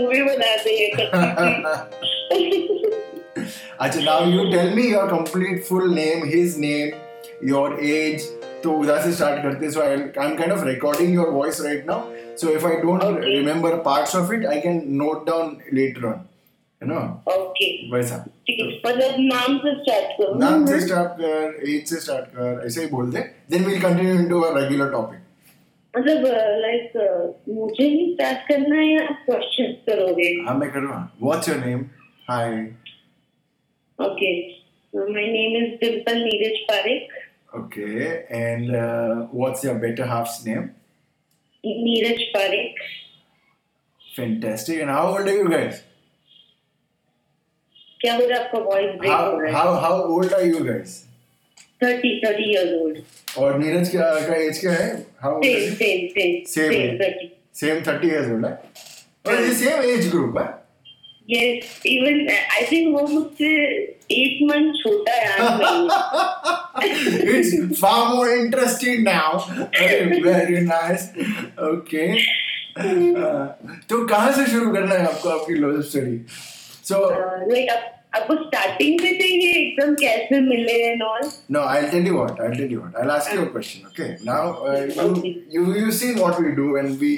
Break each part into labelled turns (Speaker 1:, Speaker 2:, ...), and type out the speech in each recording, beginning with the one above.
Speaker 1: Movie बना दे
Speaker 2: अच्छा now you tell me your complete full name his name your age तो उधर से स्टार्ट करते so I I am kind of recording your voice right now so if I
Speaker 1: don't
Speaker 2: remember parts of it I can note down later on you know
Speaker 1: okay
Speaker 2: वैसा।
Speaker 1: है मतलब नाम से start करो।
Speaker 2: नाम से स्टार्ट कर एज से स्टार्ट कर ऐसे ही बोल दे। Then we'll continue into a regular topic
Speaker 1: मतलब लाइक मुझे ही स्टार्ट करना है या क्वेश्चन करोगे?
Speaker 2: हाँ मैं कर। रहा हूँ what's your name
Speaker 1: hi okay my name is Dimple Neeraj
Speaker 2: Parekh and uh, what's your better half's name?
Speaker 1: Neeraj Parekh
Speaker 2: fantastic. And how old are you guys?
Speaker 1: क्या हो रहा है आपका वॉइस ब्रेक हो रहा है?
Speaker 2: how how old are you guys? और नीरज का का एज क्या है? How
Speaker 1: old
Speaker 2: same
Speaker 1: is same
Speaker 2: same
Speaker 1: same
Speaker 2: age.
Speaker 1: Thirty
Speaker 2: same 30 years old है और ये सेम एज ग्रुप है
Speaker 1: यस इवन आई थिंक वो मुझसे मंथ छोटा
Speaker 2: तो कहाँ से शुरू करना है आपको आपकी लव स्टोरी सो
Speaker 1: लाइक आपको स्टार्टिंग से ही एकदम कैसे मिले हैं knoll
Speaker 2: no I tell you what I tell you what I ask you a question okay now you you you see what we do and we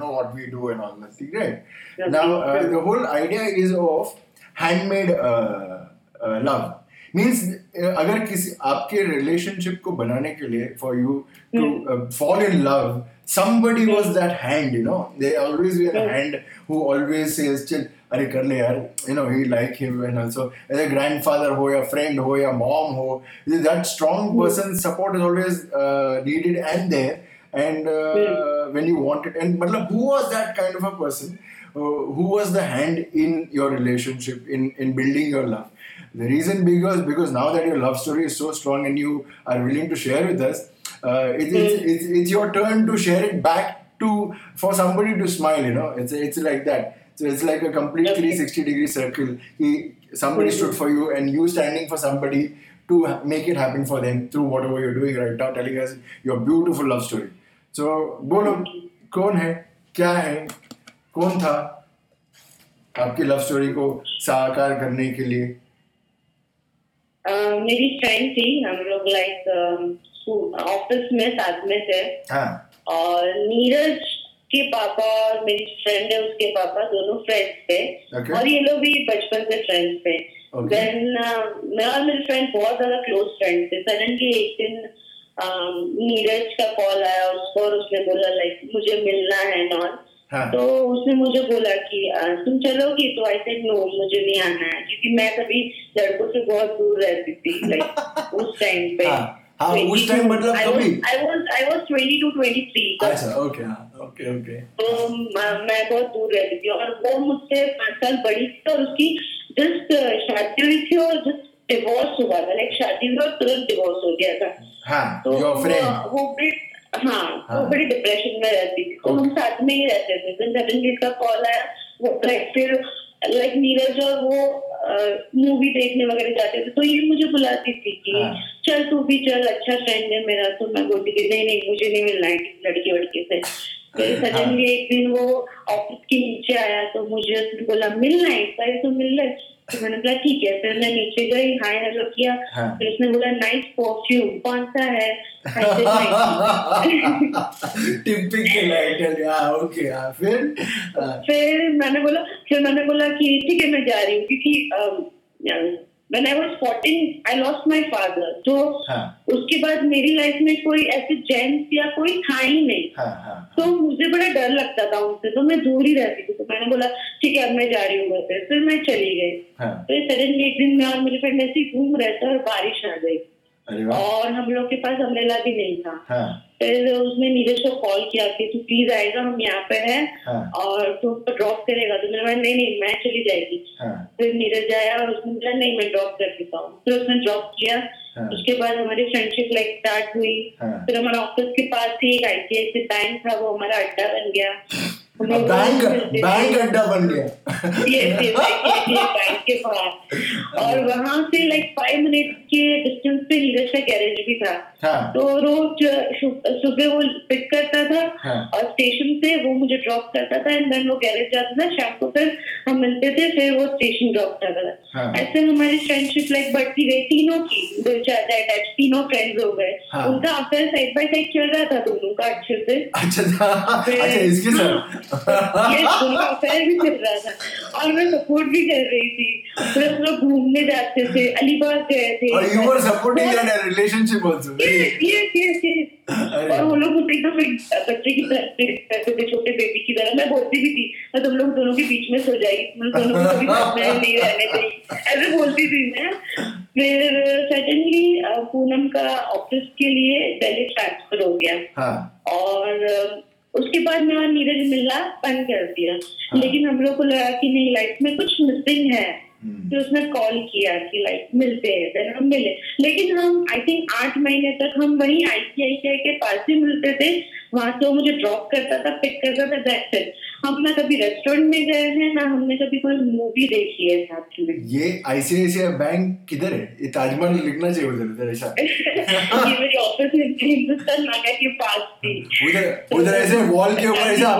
Speaker 2: know what we do and all that thing right now the whole idea is of handmade love means अगर किसी आपके relationship को बनाने के लिए for you to fall in love somebody was hmm. that hand you know? They always were a
Speaker 1: hmm.
Speaker 2: hand who always says chill अरे कर ले यार you know he like him and also as a grandfather हो या friend हो या mom हो that strong person support is always uh, needed and there and uh, when you want it and मतलब who was that kind of a person uh, who was the hand in your relationship in in building your love the reason because because now that your love story is so strong and you are willing to share with us uh, it, it's, it's, it's your turn to share it back to for somebody to smile you know it's it's like that So it's like a complete
Speaker 1: Okay.
Speaker 2: 360 degree circle he, somebody
Speaker 1: Mhm.
Speaker 2: stood for you and you standing for somebody to make it happen for them through whatever you're doing right now telling us your beautiful love story so बोलो कौन है क्या है कौन था आपकी love story को साकार करने के लिए
Speaker 1: Uh, मेरी फ्रेंड थी हम लोग लाइक ऑफ़िस में साथ में थे
Speaker 2: हाँ
Speaker 1: और नीरज के पापा और मेरी फ्रेंड है उसके पापा दोनों फ्रेंड्स थे।
Speaker 2: Okay.
Speaker 1: और ये लोग भी बचपन से फ्रेंड्स थे।
Speaker 2: Okay.
Speaker 1: देन मेरा और मेरी फ्रेंड बहुत ज़्यादा क्लोज फ्रेंड थे। सडनली एक दिन um, नीरज का कॉल आया उसको और उसने बोला लाइक मुझे मिलना है नॉन
Speaker 2: हाँ।
Speaker 1: तो उसने मुझे बोला कि तुम चलोगी? तो आई सेड नो मुझे नहीं आना है। क्योंकि मैं कभी लड़कों से बहुत दूर रहती थी लाइक उस टाइम पे।
Speaker 2: हाँ। हाँ उस टाइम मतलब कभी
Speaker 1: आई वाज आई वाज 22 23
Speaker 2: अच्छा ओके हाँ ओके ओके
Speaker 1: तो मैं बहुत दूर रहती थी और वो मुझसे पाँच साल बड़ी थी और उसकी जस्ट शादी हुई थी और जस्ट डिवोर्स हुआ था। लाइक शादी हुई और तुरंत डिवोर्स हो गया था।
Speaker 2: हाँ
Speaker 1: तो
Speaker 2: योर
Speaker 1: वो-
Speaker 2: फ्रेंड
Speaker 1: वो बड़ी हाँ
Speaker 2: हाँ।
Speaker 1: वो बड़ी डिप्रेशन में रहती थी। तो हम साथ में ही रहते थे। सडनली इसका कॉल आया वो फिर लाइक नीरज और वो मूवी देखने वगैरह जाते थे तो ये मुझे बुलाती थी कि
Speaker 2: हाँ।
Speaker 1: चल तू भी चल अच्छा फ्रेंड है मेरा तो मैं बोलती थी नहीं नहीं मुझे नहीं मिलना है लड़के वड़के से फिर
Speaker 2: हाँ।
Speaker 1: सडनली एक दिन वो ऑफ़िस के नीचे आया तो मुझे उसने बोला मिलना है तो मिल तो मिलना है तो मैंने बोला ठीक है। फिर मैं नीचे गई हाय हेलो किया।
Speaker 2: हाँ।
Speaker 1: फिर उसने बोला नाइस परफ्यूम कौन सा है.
Speaker 2: टिपिकल आइटल ओके हाँ फिर हाँ,
Speaker 1: फिर? मैंने बोला फिर मैंने बोला कि ठीक है मैं जा रही हूँ। क्योंकि when I was 14 I lost my father. तो
Speaker 2: हाँ।
Speaker 1: उसके बाद मेरी लाइफ में कोई ऐसे जेंट्स या कोई था ही नहीं।
Speaker 2: हाँ हाँ
Speaker 1: तो मुझे बड़ा डर लगता था उनसे। तो मैं दूर ही रहती थी। तो मैंने बोला ठीक है अब मैं जा रही हूँ घर पे। फिर मैं चली गई।
Speaker 2: हाँ।
Speaker 1: फिर सडनली एक दिन मैं और मेरी फ्रेंड ऐसे घूम रहे थे और बारिश आ गई। और हम लोग के पास अम्ब्रेला भी नहीं था।
Speaker 2: हाँ।
Speaker 1: फिर उसने नीरज को कॉल किया कि तू प्लीज़ आएगा हम यहाँ पे है
Speaker 2: हाँ।
Speaker 1: और तू ड्रॉप करेगा। तो मैंने नहीं नहीं मैं चली जाएगी।
Speaker 2: हाँ।
Speaker 1: फिर नीरज आया और उसने बोला नहीं मैं ड्रॉप कर देता हूँ। फिर उसने ड्रॉप किया।
Speaker 2: हाँ।
Speaker 1: उसके बाद हमारी फ्रेंडशिप लाइक स्टार्ट हुई। फिर हमारा ऑफ़िस के पास ही एक आई सी बैंक था वो हमारा अड्डा बन गया।
Speaker 2: बैंक। बैंक अड्डा बन गया।
Speaker 1: ये ये बैंक के बाहर और वहाँ से लाइक फाइव मिनट के डिस्टेंस पे नीरज का गैरेज भी था।
Speaker 2: हाँ।
Speaker 1: तो रोज सुबह वो पिक करता था
Speaker 2: हाँ।
Speaker 1: और स्टेशन से वो मुझे ड्रॉप करता था एंड देन वो गैरेज जाता था। शाम को फिर हम मिलते थे फिर वो स्टेशन ड्रॉप करता था।
Speaker 2: हाँ।
Speaker 1: ऐसे हमारी फ्रेंडशिप लाइक बढ़ती गई। तीनों की दो चार अटैच तीनों फ्रेंड्स हो गए। उनका अफेयर साइड बाय साइड चल रहा था दोनों का अच्छे से।
Speaker 2: अच्छा अच्छा इसके साथ।
Speaker 1: अफेयर भी चल रहा था। और मैं सपोर्ट भी कर रही थी। हम लोग घूमने जाते थे अलीबाग गए थे।
Speaker 2: और you were supporting that relationship also
Speaker 1: Yes, yes, yes, yes. और वो लोग मुझे एकदम बच्चे की तरह करते थे छोटे बेबी की तरह। मैं बोलती भी थी मैं तुम लोग दोनों के बीच में सो जाएगी तुम दोनों को कभी साथ में नहीं रहने देगी ऐसे बोलती थी मैं। फिर सडनली पूनम का ऑफ़िस के लिए दिल्ली ट्रांसफ़र हो गया।
Speaker 2: हाँ।
Speaker 1: और अ, उसके बाद मैं और नीरज मिलना बंद कर दिया।
Speaker 2: हाँ।
Speaker 1: लेकिन हम लोग को लगा कि नहीं लाइफ में कुछ मिसिंग है।
Speaker 2: तो
Speaker 1: फिर उसने कॉल किया कि लाइक मिलते हैं हम मिले। लेकिन हम आई थिंक आठ महीने तक हम वही आईसीआई के पास ही मिलते थे। वहाँ से वो मुझे ड्रॉप करता था पिक करता था इट हम ना कभी रेस्टोरेंट में गए हैं ना हमने कभी कोई मूवी देखी है साथ में।
Speaker 2: ये आईसीआईसीआई बैंक किधर है? ये ताजमहल लिखना चाहिए उधर उधर ऐसा।
Speaker 1: ये मेरी ऑफ़िस में हिंदुस्तान नाका के पास थी।
Speaker 2: उधर उधर ऐसे वॉल के ऊपर ऐसा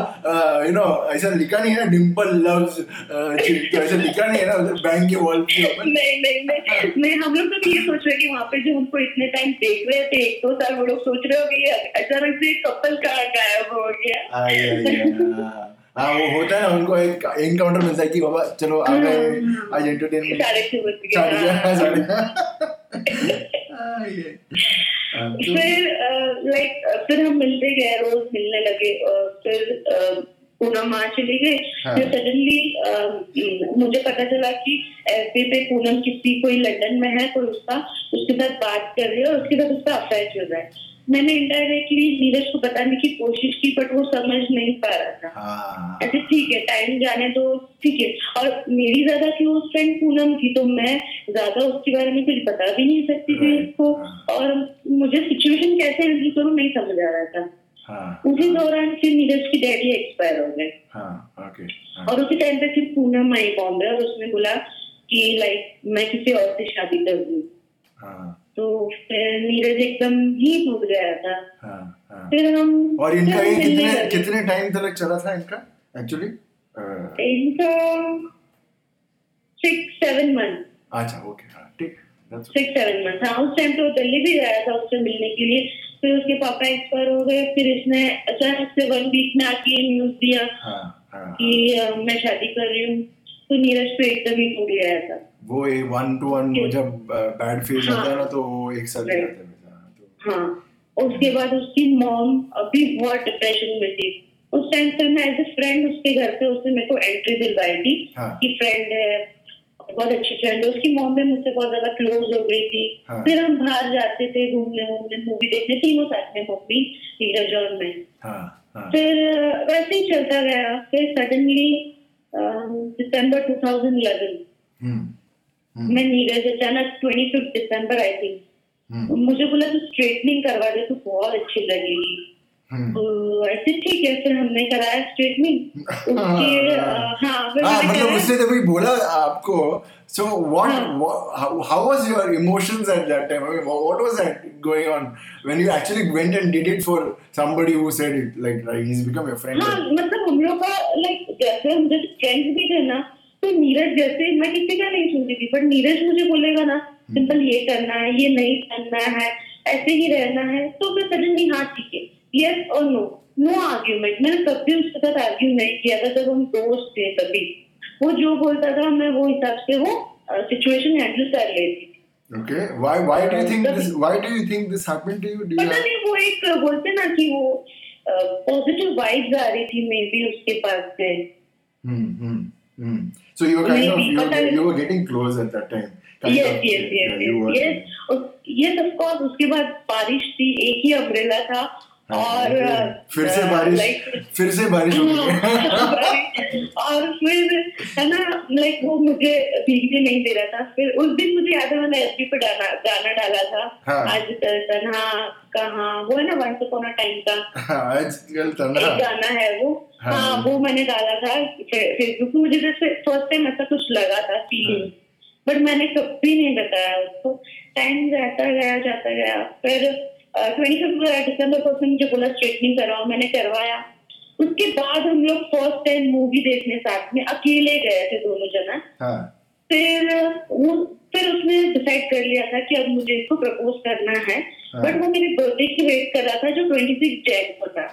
Speaker 2: यू नो ऐसा लिखा नहीं है डिम्पल लव्स तो ऐसा लिखा नहीं है ना उधर बैंक के वॉल के ऊपर?
Speaker 1: नहीं नहीं नहीं नहीं हम लोग तो ये सोच रहे कि वहाँ पे जो हमको इतने टाइम देख रहे थे एक दो साल वो लोग सोच रहे हो कि अचानक से कपल का गायब हो गया।
Speaker 2: हाँ वो होता है ना उनको एक एनकाउंटर मिलता है कि बाबा चलो आ गए आज एंटरटेनमेंट
Speaker 1: साढ़े छह गए
Speaker 2: साढ़े
Speaker 1: हाँ।
Speaker 2: हाँ, तो-
Speaker 1: फिर लाइक फिर हम मिलते गए रोज मिलने लगे और फिर पूनम चली गई। फिर सडनली मुझे पता चला कि एफबी पे पूनम किसी कोई लंदन में है कोई उसका उसके साथ बात कर रही है और उसके साथ उसका अफेयर चल रहा है। मैंने इनडायरेक्टली नीरज को बताने की कोशिश की बट वो समझ नहीं पा रहा था।
Speaker 2: हाँ।
Speaker 1: ऐसे ठीक है टाइम जाने दो ठीक है। और मेरी ज़्यादा क्लोज फ्रेंड पूनम थी तो मैं ज़्यादा उसके बारे में कुछ बता भी नहीं सकती थी उसको। और मुझे सिचुएशन कैसे हैंडल करूँ नहीं समझ आ रहा था।
Speaker 2: हाँ।
Speaker 1: उसी दौरान फिर नीरज की डैडी एक्सपायर हो गए
Speaker 2: हाँ हाँ।
Speaker 1: और उसी टाइम पे फिर पूनम आई बॉम्बे और उसने बोला कि लाइक मैं किसी और से शादी कर दूँ।
Speaker 2: हाँ।
Speaker 1: तो फिर नीरज एकदम ही टूट गया था।
Speaker 2: हाँ हाँ।
Speaker 1: फिर हम
Speaker 2: और इनका ये कितने। कितने टाइम तक चला था इनका? एक्चुअली
Speaker 1: इनका सिक्स सेवन मंथ
Speaker 2: अच्छा ओके हाँ ठीक
Speaker 1: सिक्स सेवन मंथ हाँ उस टाइम तो दिल्ली भी गया था उससे मिलने के लिए। फिर उसके पापा एक्सपायर हो गए फिर इसने अचानक से वन वीक में आके न्यूज़ दिया
Speaker 2: हाँ हाँ
Speaker 1: कि मैं शादी कर रही हूँ। तो नीरज तो एकदम ही टूट गया था।
Speaker 2: वो एक वन टू वन जब बैड फ़ेज़
Speaker 1: हाँ।
Speaker 2: आता है ना तो वो एक साथ ही
Speaker 1: Right.
Speaker 2: आता हाँ, तो
Speaker 1: हाँ। उसके बाद उसकी मॉम अभी बहुत डिप्रेशन में थी। उस टाइम फिर मैं एज ए फ्रेंड उसके घर पे उसने मेरे को एंट्री दिलवाई थी
Speaker 2: हाँ।
Speaker 1: कि फ्रेंड है बहुत अच्छी फ्रेंड है। उसकी मॉम भी मुझसे बहुत ज़्यादा क्लोज हो गई थी।
Speaker 2: हाँ।
Speaker 1: फिर हम बाहर जाते थे घूमने वूमने मूवी देखने तीनों साथ में मम्मी नीरज और मैं।
Speaker 2: हाँ हाँ।
Speaker 1: फिर वैसे ही चलता गया। फिर सडनली दिसंबर 2011
Speaker 2: हम्म हम्म।
Speaker 1: मैं नीरज अचानक 25 दिसंबर आई थी मुझे बोला तू स्ट्रेटनिंग करवा दे तो बहुत अच्छी लगेगी. ऐसे ठीक है फिर हमने कराया स्ट्रेटनिंग उसके हाँ
Speaker 2: बोला आपको somebody who said it like he's become your friend.
Speaker 1: हाँ मतलब हम लोग का लाइक जैसे हम जैसे फ्रेंड्स भी थे ना तो नीरज जैसे मैं किसी का नहीं सुनती थी बट नीरज मुझे बोलेगा ना सिंपल ये करना है ये नहीं करना है ऐसे ही रहना है तो फिर सडनली हाँ ठीक है यस और नो नो आर्ग्यूमेंट मैंने कभी उसके साथ आर्ग्यू नहीं किया था जब हम दोस्त थे तभी। वो जो बोलता था मैं वो हिसाब से वो सिचुएशन हैंडल कर लेती
Speaker 2: okay why why do you think this why do you think this happened to you? Do you
Speaker 1: पता नहीं वो एक बोलते ना कि वो पॉजिटिव वाइब्स आ रही थी मे बी उसके पास से।
Speaker 2: hmm, hmm, hmm. So you were kind of you were, you were getting close at that time Yes,
Speaker 1: yes,
Speaker 2: of,
Speaker 1: yes, yes, yes, of course उसके बाद बारिश थी एक ही अम्ब्रेला था
Speaker 2: हाँ,
Speaker 1: और
Speaker 2: फिर से बारिश फिर से बारिश हो गई।
Speaker 1: हाँ, और फिर है ना लाइक वो मुझे भीगने नहीं दे रहा था। फिर उस दिन मुझे याद है मैंने एसपी पे गाना गाना डाला था।
Speaker 2: हाँ।
Speaker 1: आज तन्हा कहाँ वो है ना वंस अपॉन टाइम का।
Speaker 2: आजकल
Speaker 1: एक
Speaker 2: तन्हा।
Speaker 1: गाना है वो।
Speaker 2: हाँ।
Speaker 1: हाँ वो मैंने डाला था फेसबुक मुझे जैसे फ़र्स्ट टाइम ऐसा कुछ लगा था फीलिंग बट मैंने कभी नहीं बताया उसको। टाइम जाता गया जाता गया। फिर ट्वेंटी फिफ्थ दिसंबर को उसने मुझे बोला स्ट्रेटनिंग करवाओ मैंने करवाया। उसके बाद हम लोग फ़र्स्ट टाइम मूवी देखने साथ में अकेले गए थे दोनों जना।
Speaker 2: हाँ।
Speaker 1: फिर वो फिर उसने डिसाइड कर लिया था कि अब मुझे इसको प्रपोज करना है।
Speaker 2: हाँ।
Speaker 1: बट वो मेरे बर्थडे की वेट कर रहा था जो ट्वेंटी सिक्स जैन को था।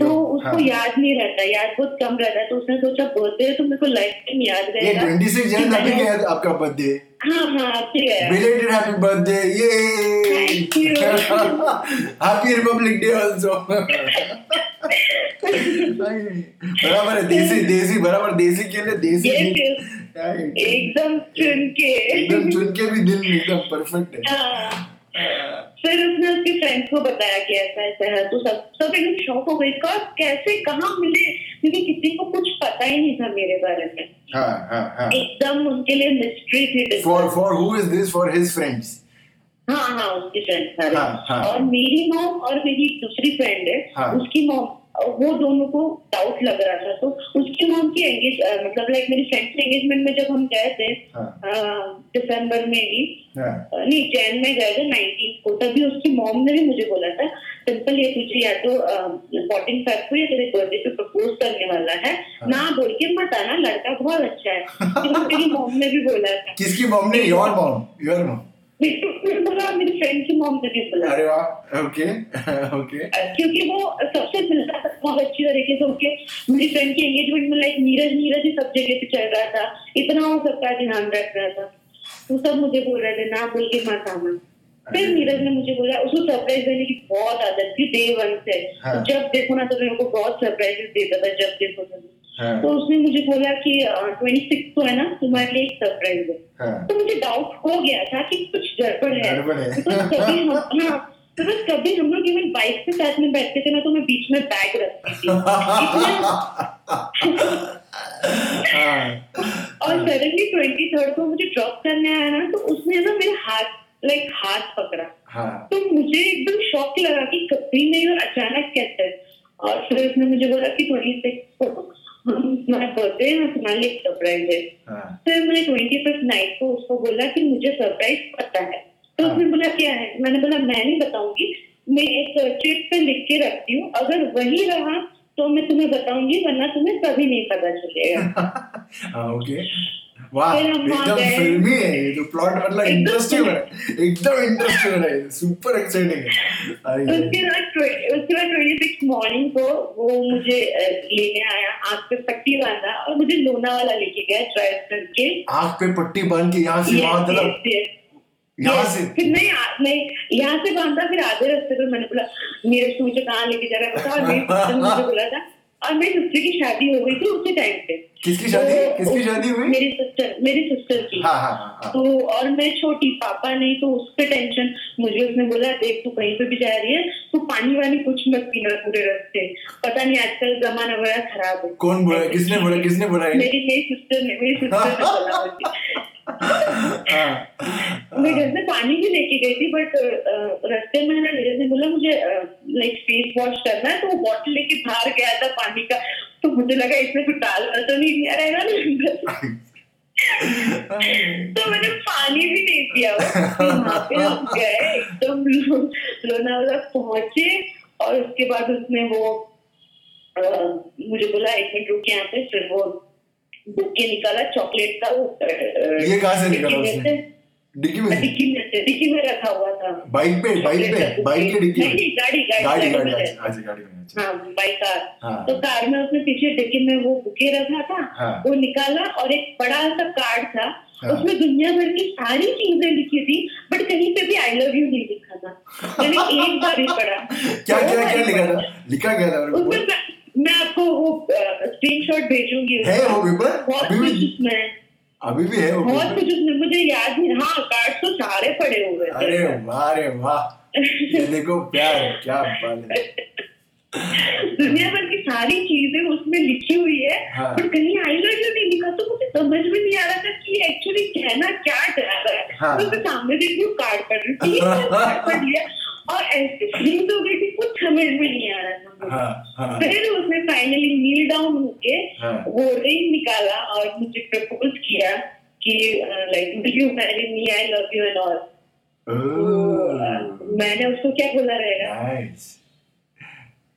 Speaker 1: तो उसको हाँ। याद नहीं रहता याद बहुत कम रहता है तो उसने सोचा बर्थडे तो मेरे को लाइफ टाइम याद रहेगा।
Speaker 2: ट्वेंटी सिक्स
Speaker 1: कि
Speaker 2: अभी गया आपका बर्थडे
Speaker 1: हाँ हाँ
Speaker 2: बराबर है देसी देसी बराबर देसी के लिए देसी. Right.
Speaker 1: एकदम चुन के
Speaker 2: एकदम चुन के भी दिल एकदम परफेक्ट है।
Speaker 1: हाँ। फिर उसने उसके फ्रेंड्स को बताया कि ऐसा ऐसा है। तो सब सब एकदम शौक हो गए। कब कैसे कहाँ मिले? क्योंकि किसी को कुछ पता ही नहीं था मेरे बारे में।
Speaker 2: हाँ हाँ हाँ।
Speaker 1: एकदम उनके लिए मिस्ट्री थी
Speaker 2: for for who is this for his friends
Speaker 1: हाँ हाँ उसकी फ्रेंड सारे।
Speaker 2: हाँ, हाँ।
Speaker 1: और मेरी मॉम और मेरी एक दूसरी फ्रेंड है
Speaker 2: हाँ।
Speaker 1: उसकी मॉम वो दोनों को डाउट लग रहा था। तो उसकी मॉम की एंगेज मतलब लाइक मेरी फ्रेंड के एंगेजमेंट में जब हम गए थे
Speaker 2: हाँ।
Speaker 1: दिसंबर में ही
Speaker 2: हाँ।
Speaker 1: नहीं जैन में गए थे नाइनटीन को। तभी उसकी मॉम ने भी मुझे बोला था सिंपल ये तुझे या तो फोर्टीन फेब को या तेरे बर्थडे पे प्रपोज करने वाला है।
Speaker 2: हाँ।
Speaker 1: ना बोल के मत आना लड़का बहुत अच्छा है। तो मेरी मॉम ने भी बोला था।
Speaker 2: किसकी मॉम ने? योर मॉम योर मॉम
Speaker 1: मेरी फ्रेंड की मॉम ने भी
Speaker 2: अरे वाह ओके ओके
Speaker 1: क्योंकि वो सबसे मिलता बहुत अच्छी तरीके से उनके मेरी फ्रेंड की एंगेजमेंट में लाइक नीरज नीरज ही सब जगह पे चल रहा था। इतना वो सबका ध्यान रख रहा था। तो सब मुझे बोल रहे थे ना बोल के मत आना। फिर नीरज ने मुझे बोला उसको सरप्राइज़ देने की बहुत आदत थी डे वन से।
Speaker 2: हाँ।
Speaker 1: जब देखो ना तो मेरे को बहुत सरप्राइजेस देता था जब देखो तो।
Speaker 2: हाँ।
Speaker 1: तो उसने मुझे बोला कि ट्वेंटी सिक्स को है ना तुम्हारे लिए एक सरप्राइज़ है।
Speaker 2: हाँ।
Speaker 1: तो मुझे डाउट हो गया था कि कुछ गड़बड़ है।
Speaker 2: है।
Speaker 1: तो कभी हम हाँ तो बस कभी हम लोग इवन बाइक के साथ में बैठते थे ना तो मैं बीच में बैग रखती थी।
Speaker 2: हाँ।
Speaker 1: और सडनली ट्वेंटी थर्ड को मुझे ड्रॉप करने आया ना तो उसने ना मेरे हाथ लाइक हाथ पकड़ा।
Speaker 2: हाँ।
Speaker 1: तो मुझे एकदम शॉक लगा कि कभी नहीं और अचानक कैसे? और फिर उसने मुझे बोला कि ट्वेंटी सिक्स को हम बर्थडे है तुम्हारे लिए सरप्राइज़ है।
Speaker 2: हाँ।
Speaker 1: मैंने ट्वेंटी फ़र्स्ट नाइट को उसको बोला कि मुझे सरप्राइज़ पता है। तो उसने बोला क्या है? मैंने बोला मैं नहीं बताऊँगी। मैं एक चिट पे लिख के रखती हूँ। अगर वही रहा तो मैं तुम्हें बताऊँगी वरना तुम्हें कभी नहीं पता चलेगा।
Speaker 2: हाँ ओके वाह
Speaker 1: फिर हम वहाँ
Speaker 2: एकदम फिल्मी है ये तो प्लॉट मतलब इंटरेस्टिंग है एकदम इंटरेस्टिंग है सुपर एक्साइटिंग है।
Speaker 1: उसके बाद उसके बाद ट्वेंटी सिक्स मॉर्निंग को वो मुझे लेने आया आँख पे पट्टी बांधा और मुझे लोनावाला लेके गया ड्राइव करके।
Speaker 2: आँख पे पट्टी बाँध के यहाँ से वहाँ तक. यहाँ से?
Speaker 1: फिर नहीं यहाँ से बांधा फिर आधे रास्ते पे मैंने बोला मेरे मुझे कहाँ लेके जा रहा है? मुझे बोला था और मेरी सिस्टर की शादी हो गई थी उसी टाइम पे।
Speaker 2: किसकी शादी?
Speaker 1: तो-
Speaker 2: किसकी शादी हुई?
Speaker 1: मेरी सिस्टर मेरी सिस्टर की।
Speaker 2: हाँ हाँ हाँ हाँ।
Speaker 1: तो और मैं छोटी पापा नहीं तो उस पे टेंशन मुझे उसने बोला देख तू कहीं पे भी जा रही है तो पानी वानी कुछ मत पीना पूरे रास्ते। पता नहीं आजकल जमाना बड़ा खराब है।
Speaker 2: कौन बोला? किसने बोला? किसने बोला
Speaker 1: मेरी मेरी सिस्टर ने मेरी सिस्टर ने बोला
Speaker 2: हाँ
Speaker 1: मैं घर से पानी भी लेके गई थी बट रास्ते में ना नीरज ने बोला मुझे लाइक फेस वॉश करना है तो वो बॉटल लेके बाहर गया था पानी का। तो मुझे लगा इसमें कुछ डाल तो नहीं दिया रहेगा ना तो मैंने पानी भी नहीं वहाँ पे हम गए एकदम लोनावाला पहुँचे और उसके बाद उसने वो मुझे बोला एक मिनट रुक यहाँ पे। फिर वो बुके निकाला चॉकलेट का वो
Speaker 2: ये कहाँ से निकाला उसने? डिक्की में
Speaker 1: डिक्की में से डिक्की में रखा हुआ था।
Speaker 2: बाइक पे बाइक पे बाइक के डिक्की में।
Speaker 1: नहीं गाड़ी गाड़ी
Speaker 2: गाड़ी
Speaker 1: गाड़ी
Speaker 2: गाड़ी
Speaker 1: में
Speaker 2: अच्छा गाड़ी में
Speaker 1: हाँ बाइक कार।
Speaker 2: हाँ।
Speaker 1: तो कार में उसने पीछे डिक्की में वो बुके रखा था
Speaker 2: हाँ।
Speaker 1: वो निकाला और एक बड़ा सा कार्ड था
Speaker 2: हाँ।
Speaker 1: उसमें दुनिया भर की सारी चीज़ें लिखी थी बट कहीं पे भी आई लव यू नहीं लिखा था। मैंने एक बार ही पढ़ा।
Speaker 2: क्या क्या क्या लिखा था? लिखा गया था?
Speaker 1: उसमें मैं, आपको वो स्क्रीनशॉट भेजूँगी।
Speaker 2: है वो पेपर
Speaker 1: बहुत
Speaker 2: अभी भी अभी भी है वो
Speaker 1: बहुत कुछ? उसमें मुझे याद नहीं हाँ कार्ड तो सारे पड़े हुए थे
Speaker 2: अरे वाह अरे वाह। ये देखो प्यार क्या बात है।
Speaker 1: दुनिया भर की सारी चीज़ें उसमें लिखी हुई है
Speaker 2: हाँ।
Speaker 1: पर कहीं हाईलाइटर नहीं लिखा तो मुझे समझ में नहीं आ रहा था कि एक्चुअली कहना क्या चाह रहा है।
Speaker 2: हाँ।
Speaker 1: तो मैं सामने देख हूँ कार्ड पढ़ रही थी कार्ड पढ़ लिया। और ऐसी फ्रीज हो गई थी कुछ समझ में नहीं आ रहा था।
Speaker 2: हाँ हाँ।
Speaker 1: फिर उसने फाइनली नील डाउन होके
Speaker 2: हाँ।
Speaker 1: वो रिंग निकाला और मुझे प्रपोज किया कि like will you marry me I love you and
Speaker 2: all
Speaker 1: मैंने उसको क्या बोला रहेगा?
Speaker 2: Nice.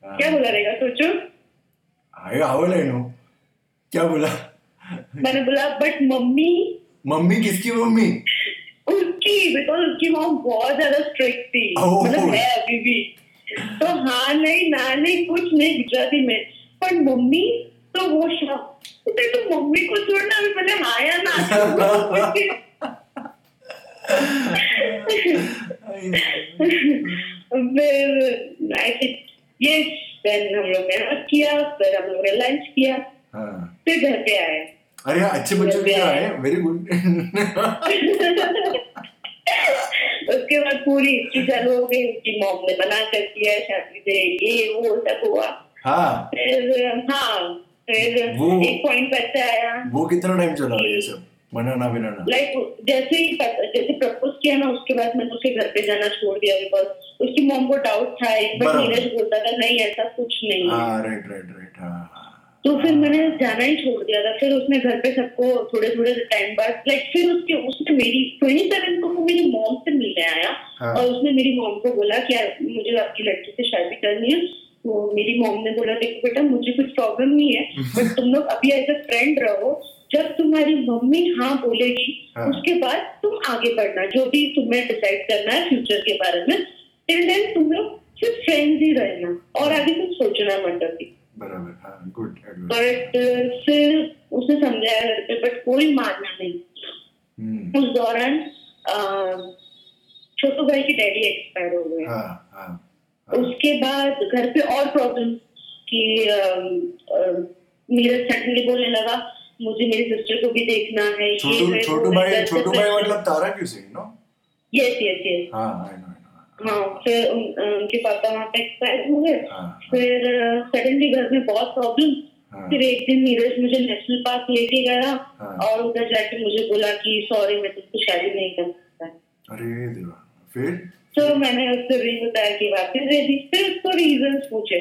Speaker 1: क्या बोला रहेगा? सोचो।
Speaker 2: आए आवल है नो क्या बोला?
Speaker 1: मैंने बोला बट मम्मी
Speaker 2: मम्मी किसकी मम्मी?
Speaker 1: उसकी बिकॉज़ उसकी मॉम बहुत ज़्यादा स्ट्रिक्ट थी। मतलब है अभी भी। तो हाँ नहीं ना नहीं कुछ नहीं गुजराती में। पर मम्मी तो वो उसे तो मम्मी को छोड़ना अभी पहले हाँ या ना। फिर आई यस देन हम लोग ने किया फिर हम लोग ने लंच किया।
Speaker 2: हाँ।
Speaker 1: फिर घर पे आए।
Speaker 2: अरे अच्छे बच्चों के आए वेरी गुड
Speaker 1: उसके बाद पूरी हिस्ट्री चालू हो गई उसकी मॉम ने बना कर दिया शादी से ये वो सब हुआ।
Speaker 2: हाँ।
Speaker 1: फिर हाँ फिर
Speaker 2: वो-
Speaker 1: एक पॉइंट आया
Speaker 2: वो कितना टाइम चला ये सब? बनाना बनाना?
Speaker 1: लाइक जैसे ही पता- जैसे प्रपोज किया ना उसके बाद मैंने उसके घर पे जाना छोड़ दिया बिकॉज़ उसकी मॉम को डाउट था बट। नीरज बोलता था नहीं ऐसा कुछ नहीं हाँ।
Speaker 2: राइट राइट राइट हाँ हाँ।
Speaker 1: तो फिर मैंने जाना ही छोड़ दिया था। फिर उसने घर पे सबको थोड़े थोड़े टाइम बाद लाइक फिर उसके उसने मेरी ट्वेंटी सेवन को वो मेरी मॉम से मिलने आया।
Speaker 2: हाँ।
Speaker 1: और उसने मेरी मॉम को बोला कि मुझे आपकी लड़की से शादी करनी है। तो मेरी मॉम ने बोला देखो बेटा मुझे कुछ प्रॉब्लम नहीं है बट तुम लोग अभी एज अ फ्रेंड रहो। जब तुम्हारी मम्मी हाँ बोलेगी
Speaker 2: हाँ।
Speaker 1: उसके बाद तुम आगे बढ़ना। जो भी तुम्हें डिसाइड करना है फ्यूचर के बारे में टिल देन तुम लोग सिर्फ़ फ्रेंड्स ही रहना। और आगे कुछ सोचना मत अभी।
Speaker 2: बराबर हाँ गुड
Speaker 1: बट फिर उसने समझाया घर पे बट कोई मानना नहीं।
Speaker 2: हम्म।
Speaker 1: उस दौरान छोटू भाई के डैडी एक्सपायर हो गए।
Speaker 2: हाँ हाँ हाँ।
Speaker 1: उसके बाद घर पे और प्रॉब्लम कि नीरज सडनली बोलने लगा मुझे मेरी सिस्टर को भी देखना है
Speaker 2: छोटू छोटू भाई छोटू भाई मतलब तारा क्यों Singh no
Speaker 1: yes yes yes
Speaker 2: हाँ आई नो
Speaker 1: हाँ फिर उन- उनके पापा वहाँ पे एक्सपायर हो गए।
Speaker 2: हाँ
Speaker 1: फिर सडनली घर में बहुत प्रॉब्लम
Speaker 2: हाँ।
Speaker 1: फिर एक दिन नीरज मुझे नेशनल पार्क लेके गया
Speaker 2: हाँ।
Speaker 1: और उधर जाके मुझे बोला कि सॉरी मैं तुमसे शादी नहीं कर सकता
Speaker 2: अरे देवा। फिर?
Speaker 1: तो मैंने उसको रिंग बताया कि वापस दे दी फिर उसको रीजन पूछे।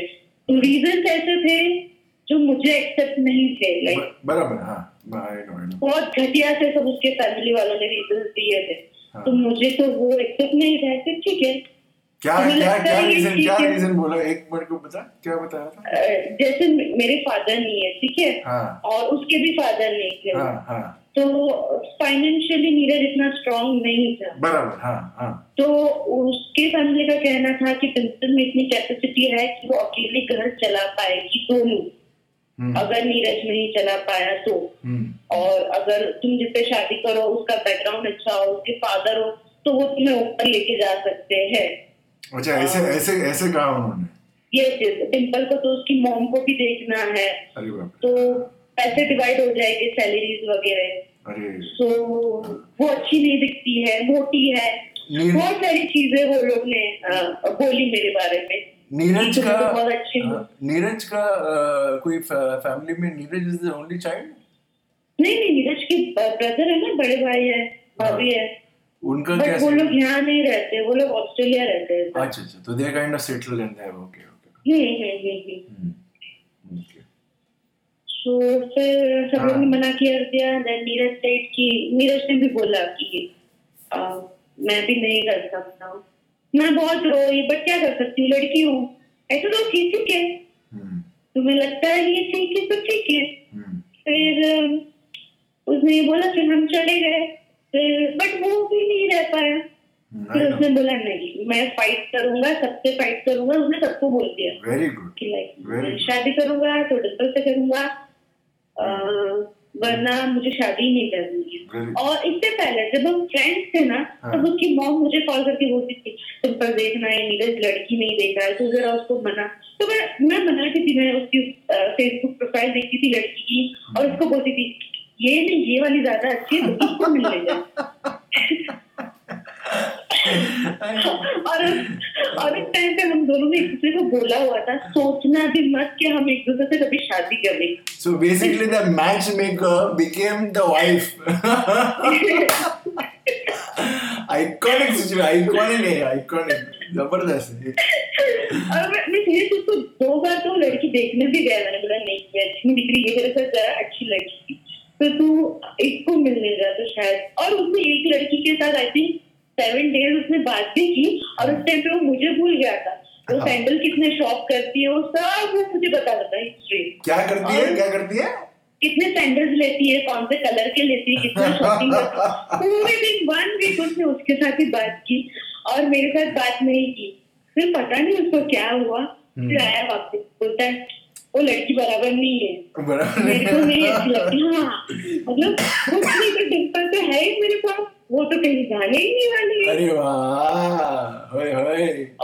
Speaker 1: तो रीजन ऐसे थे जो मुझे एक्सेप्ट नहीं थे लाइक
Speaker 2: बराबर हाँ।
Speaker 1: बहुत घटिया से सब उसके फैमिली वालों ने रीजन दिए थे।
Speaker 2: हाँ।
Speaker 1: तो मुझे तो वो एक्सेप्ट नहीं था ठीक है।
Speaker 2: क्या
Speaker 1: मुझे
Speaker 2: क्या क्या रीजन क्या। रीजन बोला? एक मिनट को बता। क्या बताया था?
Speaker 1: जैसे मेरे फादर नहीं है ठीक है?
Speaker 2: हाँ।
Speaker 1: और उसके भी फादर नहीं थे।
Speaker 2: हाँ हाँ।
Speaker 1: तो फाइनेंशियली नीरज इतना स्ट्रांग नहीं था।
Speaker 2: बराबर हाँ हाँ।
Speaker 1: तो उसके फैमिली का कहना था कि प्रिंसिपल में इतनी कैपेसिटी है कि वो अकेले घर चला पाएगी दोनों अगर नीरज नहीं चला पाया तो।
Speaker 2: हम्म।
Speaker 1: और अगर तुम जिससे शादी करो उसका बैकग्राउंड अच्छा हो उसके फादर हो तो वो तुम्हें ऊपर लेके जा सकते हैं।
Speaker 2: अच्छा ऐसे
Speaker 1: हाँ।
Speaker 2: ऐसे ऐसे कहा उन्होंने?
Speaker 1: यस यस डिम्पल को तो उसकी मॉम को भी देखना है। तो पैसे डिवाइड हो जाएँगे सैलरीज वगैरह। तो वो अच्छी नहीं दिखती है मोटी है। बहुत सारी चीज़ें वो लोग ने बोली मेरे बारे में।
Speaker 2: नीरज का
Speaker 1: तो हो।
Speaker 2: हाँ, नीरज का कोई फैमिली में Neeraj is the only child
Speaker 1: नहीं नहीं नीरज के ब्रदर है ना बड़े भाई है भाभी है।
Speaker 2: उनका क्या
Speaker 1: वो लोग यहाँ नहीं रहते वो लोग ऑस्ट्रेलिया रहते हैं।
Speaker 2: अच्छा अच्छा तो they kind of settle in there okay okay
Speaker 1: hmm hmm hmm hmm.
Speaker 2: Okay
Speaker 1: तो फिर सब लोग ने
Speaker 2: हाँ।
Speaker 1: मना किया दिया देन नीरज सेठ की नीरज ने भी बोला कि मैं भी नहीं कर सकता हूँ। मैं बहुत रोई बट क्या कर सकती हूँ? लड़की हूँ। ऐसा तो ठीक ठीक है।
Speaker 2: हम्म।
Speaker 1: तुम्हें लगता है ये ठीक है तो ठीक है।
Speaker 2: हम्म।
Speaker 1: फिर उसने बोला फिर हम चले गए। फिर बट वो भी नहीं रह पाया। फिर उसने बोला नहीं मैं फाइट करूँगा सबसे फाइट करूँगा। उसने सबको बोल दिया।
Speaker 2: वेरी गुड
Speaker 1: कि लाइक. शादी करूँगा तो डिम्पल से करूँगा वरना मुझे शादी नहीं करनी है और इससे पहले जब हम फ्रेंड्स थे ना
Speaker 2: हाँ।
Speaker 1: तब उसकी मॉम मुझे कॉल करके बोलती थी तुम पर देखना है नीरज लड़की नहीं देखा है तो जरा उसको मना। तो मैं मैं मनाती थी मैं उसकी फेसबुक प्रोफ़ाइल देखती थी लड़की की और उसको बोलती थी ये नहीं ये वाली ज़्यादा अच्छी है तो मिल लेगा और और उस टाइम पे हम दोनों ने एक दूसरे को बोला हुआ था सोचना भी मत कि हम एक दूसरे से कभी शादी करें
Speaker 2: So basically, the matchmaker became the wife. iconic situation, iconic है, iconic. ज़बरदस्त है.
Speaker 1: और मैं मैं सीरियस उसको दो बार तो लड़की देखने भी गया मैंने बोला नहीं ये अच्छी दिख रही ये तेरे साथ जरा अच्छी लड़की थी तो तू एक को मिलने जा तो शायद और उसने एक लड़की के साथ आई थिंक सेवन डेज़ उसने बात भी की और उस टाइम पे वो मुझे भूल गया था। वो
Speaker 2: हाँ।
Speaker 1: सैंडल कितने शॉप करती है वो सब वो मुझे बता देता हिस्ट्री
Speaker 2: क्या करती है? क्या करती है?
Speaker 1: कितने सैंडल्स लेती है कौन से कलर के लेती है कितना शॉपिंग करती है। पूरे दिन वन वीक उसने उसके साथ ही बात की और मेरे साथ बात नहीं की। फिर पता नहीं उसको क्या हुआ।
Speaker 2: हम्म।
Speaker 1: फिर आया वापस बोलता है वो लड़की बराबर नहीं है।
Speaker 2: बराबर
Speaker 1: मेरे को नहीं अच्छी लगती। हाँ मतलब वो डिम्पल तो है ही मेरे पास। वो तो कहीं जाने ही नहीं वाली है
Speaker 2: अरे वाह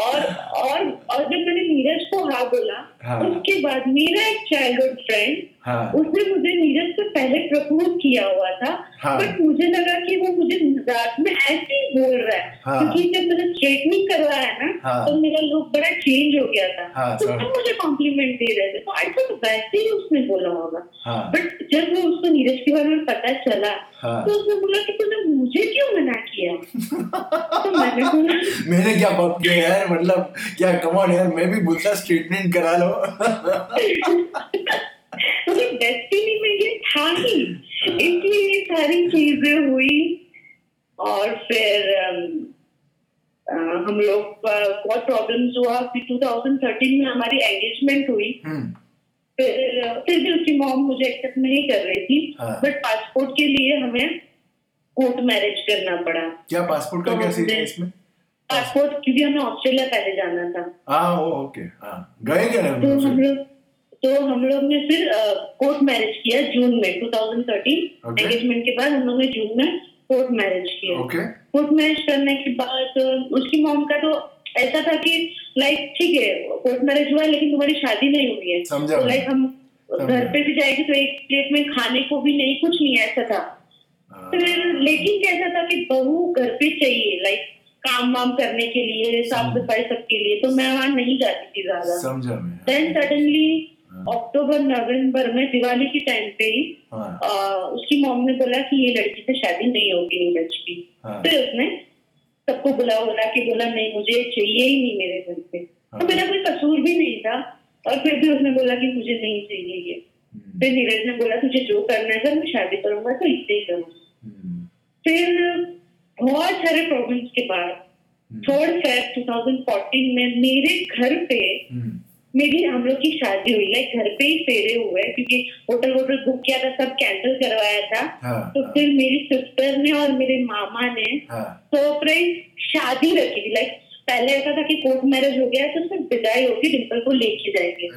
Speaker 1: और और और जब मैंने नीरज को हाँ बोला
Speaker 2: हाँ।
Speaker 1: उसके बाद मेरा एक चाइल्डहुड फ्रेंड
Speaker 2: हाँ
Speaker 1: उसने मुझे नीरज से पहले प्रपोज किया हुआ था
Speaker 2: हाँ।
Speaker 1: बट मुझे लगा कि वो मुझे मज़ाक में ऐसे ही बोल रहा है
Speaker 2: हाँ।
Speaker 1: क्योंकि जब मैंने स्ट्रेटनिंग करवाया ना
Speaker 2: हाँ।
Speaker 1: तो मेरा लुक बड़ा चेंज हो गया था
Speaker 2: हाँ,
Speaker 1: तो। सब मुझे कॉम्प्लीमेंट दे रहे थे तो आई थिंक वैसे ही उसने बोला होगा
Speaker 2: हाँ
Speaker 1: बट जब वो उसको नीरज के बारे में पता चला
Speaker 2: हाँ।
Speaker 1: तो उसने बोला कि तूने मुझे क्यों मना किया तो मैंने बोला
Speaker 2: मैंने क्या पाप किया यार मतलब क्या कमान यार मैं भी बोलता स्टेटमेंट करा लो
Speaker 1: मतलब डेस्टिनी में ये था ही। इसलिए ये सारी चीज़ें हुई। और फिर अम, हम लोग का बहुत प्रॉब्लम्स हुआ। फिर 2013 में हमारी एंगेजमेंट हुई।
Speaker 2: हम्म,
Speaker 1: फिर फिर भी उसकी मॉम मुझे एक्सेप्ट नहीं कर रही थी।
Speaker 2: हाँ।
Speaker 1: बट पासपोर्ट के लिए हमें कोर्ट मैरिज करना पड़ा।
Speaker 2: क्या पासपोर्ट का
Speaker 1: तो
Speaker 2: क्या है इसमें?
Speaker 1: पासपोर्ट क्योंकि हमें ऑस्ट्रेलिया पहले जाना था।
Speaker 2: हाँ ओके हाँ। गए क्या
Speaker 1: तो हम लोग तो हम लोग ने फिर कोर्ट मैरिज किया जून में 2013
Speaker 2: Okay.
Speaker 1: एंगेजमेंट के बाद हम लोग ने जून में कोर्ट मैरिज किया। कोर्ट मैरिज करने के बाद उसकी मॉम का तो ऐसा था कि लाइक ठीक है कोर्ट मैरिज हुआ लेकिन तुम्हारी शादी नहीं हुई है। तो लाइक हम घर पे भी जाएगी तो एक प्लेट में खाने को भी नहीं कुछ नहीं ऐसा था।
Speaker 2: हाँ,
Speaker 1: फिर लेकिन कैसा था कि बहू घर पे चाहिए लाइक काम वाम करने के लिए साफ़ सफ़ाई सबके लिए। तो मैं वहाँ नहीं जाती थी ज़्यादा। Then suddenly. अक्टूबर नवंबर में दिवाली के टाइम पे ही
Speaker 2: हाँ।
Speaker 1: उसकी मॉम ने बोला कि ये लड़की से शादी नहीं होगी नीरज की।
Speaker 2: हाँ।
Speaker 1: फिर उसने सबको बुला बुला के बोला नहीं मुझे चाहिए ही नहीं मेरे घर पे।
Speaker 2: हाँ।
Speaker 1: तो मेरा कोई कसूर भी नहीं था। और फिर भी उसने बोला कि मुझे नहीं चाहिए ये।
Speaker 2: हम्म,
Speaker 1: फिर नीरज ने बोला तुझे जो करना है मैं शादी करूँगा तो इससे ही करूँ।
Speaker 2: हम्म,
Speaker 1: फिर बहुत सारे प्रॉब्लम्स के बाद
Speaker 2: हम्म,
Speaker 1: थर्ड फेब 2014 में मेरे घर पे मेरी हम लोग की शादी हुई। लाइक घर पे ही फेरे हुए क्योंकि होटल वोटल बुक किया था सब कैंसिल करवाया था।
Speaker 2: हाँ
Speaker 1: तो फिर मेरी सिस्टर ने और मेरे मामा ने
Speaker 2: हाँ।
Speaker 1: सरप्राइज़ शादी रखी थी। लाइक पहले ऐसा था कि कोर्ट मैरिज हो गया तो सिर्फ़ विदाई होगी डिम्पल को लेके जाएँगे।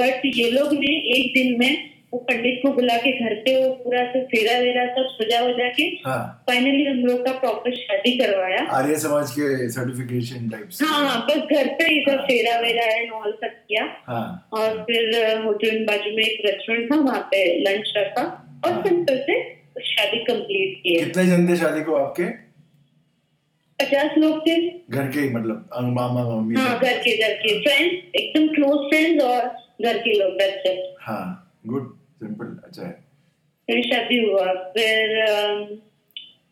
Speaker 1: बट ये लोग ने एक दिन में वो पंडित को बुला के घर पे वो पूरा से फेरा वेरा सब सजा वजा के
Speaker 2: हाँ।
Speaker 1: फाइनली हम लोग का प्रॉपर शादी करवाया।
Speaker 2: आर्य समाज के सर्टिफिकेशन टाइप्स
Speaker 1: हाँ हाँ बस घर पे ही सब फेरा वेरा एंड ऑल सब किया।
Speaker 2: हाँ।
Speaker 1: और फिर होटल बाजू में एक रेस्टोरेंट था वहाँ पे लंच रखा। और सिंपल से शादी कंप्लीट की
Speaker 2: कितने जन थे शादी को आपके?
Speaker 1: पचास लोग थे।
Speaker 2: घर के ही मतलब मामा मम्मी।
Speaker 1: हाँ घर के घर के। फ्रेंड्स एकदम क्लोज फ्रेंड्स और घर के लोग बस
Speaker 2: हाँ। गुड सिंपल अच्छा है
Speaker 1: फिर शादी हुआ। फिर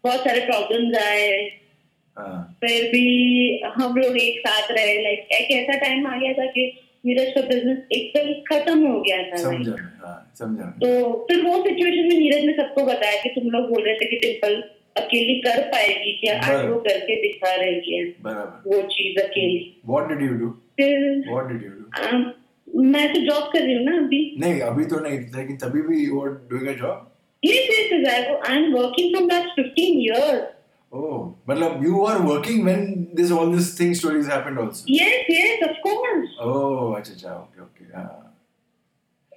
Speaker 1: बहुत सारे प्रॉब्लम्स आए।
Speaker 2: हाँ।
Speaker 1: फिर भी हम लोग एक साथ रहे। लाइक एक ऐसा टाइम आ गया था कि नीरज का बिज़नेस एकदम खत्म हो गया था।
Speaker 2: समझा हाँ समझा
Speaker 1: तो फिर वो सिचुएशन में नीरज ने सबको बताया कि तुम लोग बोल रहे थे कि टिम्पल अकेली कर पाएगी क्या? आज वो करके दिखा रही है। वो चीज़ अकेली।
Speaker 2: व्हाट डिड यू डू
Speaker 1: फिर
Speaker 2: व्हाट डिड यू डू
Speaker 1: मैं तो जॉब कर रही हूँ ना अभी।
Speaker 2: नहीं अभी तो नहीं लेकिन तभी भी you are doing a job
Speaker 1: yes, yes. I, I'm working from last 15 years.
Speaker 2: ओह मतलब you are working when this all this thing stories happened also?
Speaker 1: Yes, yes, of course.
Speaker 2: ओह अच्छा अच्छा ओके ओके हाँ।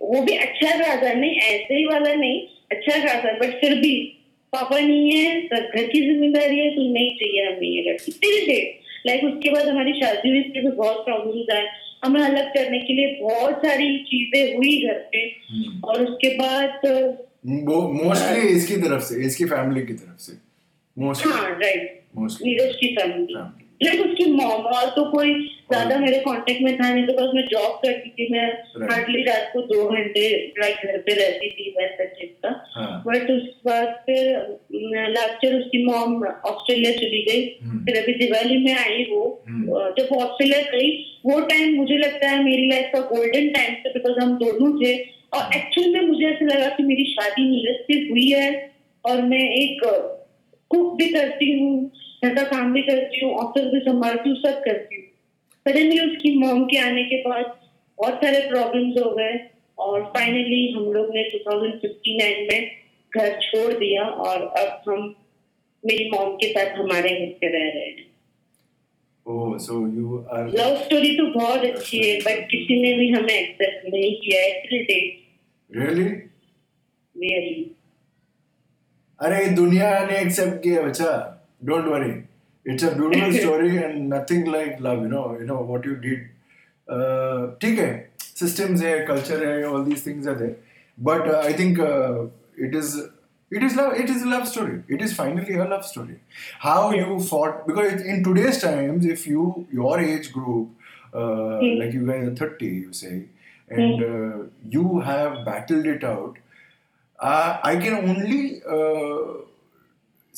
Speaker 1: वो भी अच्छा खासा नहीं ऐसे ही वाला नहीं अच्छा खासा बट फिर भी पापा नहीं है सब घर की ज़िम्मेदारी है तो नहीं चाहिए हमें ये लड़की। टिल डेट लाइक उसके बाद हमारी शादी हुई इसके भी बहुत प्रॉब्लम्स आए हमें अलग करने के लिए बहुत सारी चीज़ें हुई घर पे।
Speaker 2: हम्म।
Speaker 1: और उसके बाद
Speaker 2: वो मोस्टली इसकी तरफ़ से इसकी फैमिली की तरफ़ से। मोस्टली
Speaker 1: हाँ राइट
Speaker 2: मोस्टली
Speaker 1: नीरज की फैमिली
Speaker 2: फैमिली
Speaker 1: लाइक उसकी मॉम और तो कोई ज़्यादा मेरे कांटेक्ट में था नहीं तो बस मैं जॉब करती थी। मैं हार्डली रात को दो घंटे लाइक घर पे रहती थी वैसा टाइप का।
Speaker 2: हाँ।
Speaker 1: बट उसके बाद फिर लास्ट ईयर उसकी मॉम ऑस्ट्रेलिया चली गई।
Speaker 2: हम्म।
Speaker 1: फिर अभी दिवाली में आई वो।
Speaker 2: हम्म।
Speaker 1: जब ऑस्ट्रेलिया गई वो टाइम मुझे लगता है मेरी लाइफ का गोल्डन टाइम था बिकॉज़ हम दोनों थे। और एक्चुअल में मुझे ऐसा लगा कि मेरी शादी नीरज से हुई है। और मैं एक कुक भी करती हूँ घर का काम भी करती हूँ ऑफ़िस भी संभालती हूँ सब करती हूँ। सडनली उसकी मॉम के आने के बाद बहुत सारे प्रॉब्लम्स हो गए और फाइनली हम लोग ने 2059 में घर छोड़ दिया और अब हम मेरी मॉम के साथ हमारे घर पे रह रहे हैं. लव स्टोरी तो बहुत अच्छी है बट किसी ने भी हमें एक्सेप्ट नहीं किया है टिल डेट
Speaker 2: Really?
Speaker 1: रियली
Speaker 2: अरे दुनिया ने एक्सेप्ट किया बच्चा don't worry it's a beautiful story and nothing like love you know you know what you did ठीक है सिस्टम्स है कल्चर है all these things are there but I think it is it is love it is a love story it is finally a love story how you fought because in today's times if you your age group uh, like you guys are 30 you say and uh, you have battled it out uh, I can only uh,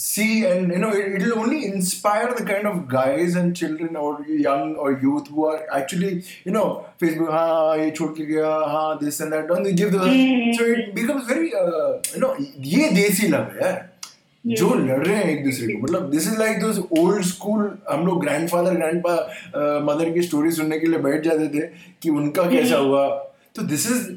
Speaker 2: see and you know it, it'll only inspire the kind of guys and children or young or youth who are actually you know Facebook हाँ ये छोड़ के गया हाँ this and that and they give the so it becomes very uh, you know desi love है यार जो लड़ रहे हैं एक दूसरे को मतलब this is like those old school हम लोग ग्रैंडफादर ग्रैंडपा मदर की स्टोरी सुनने के लिए बैठ जाते थे कि उनका कैसा हुआ तो this is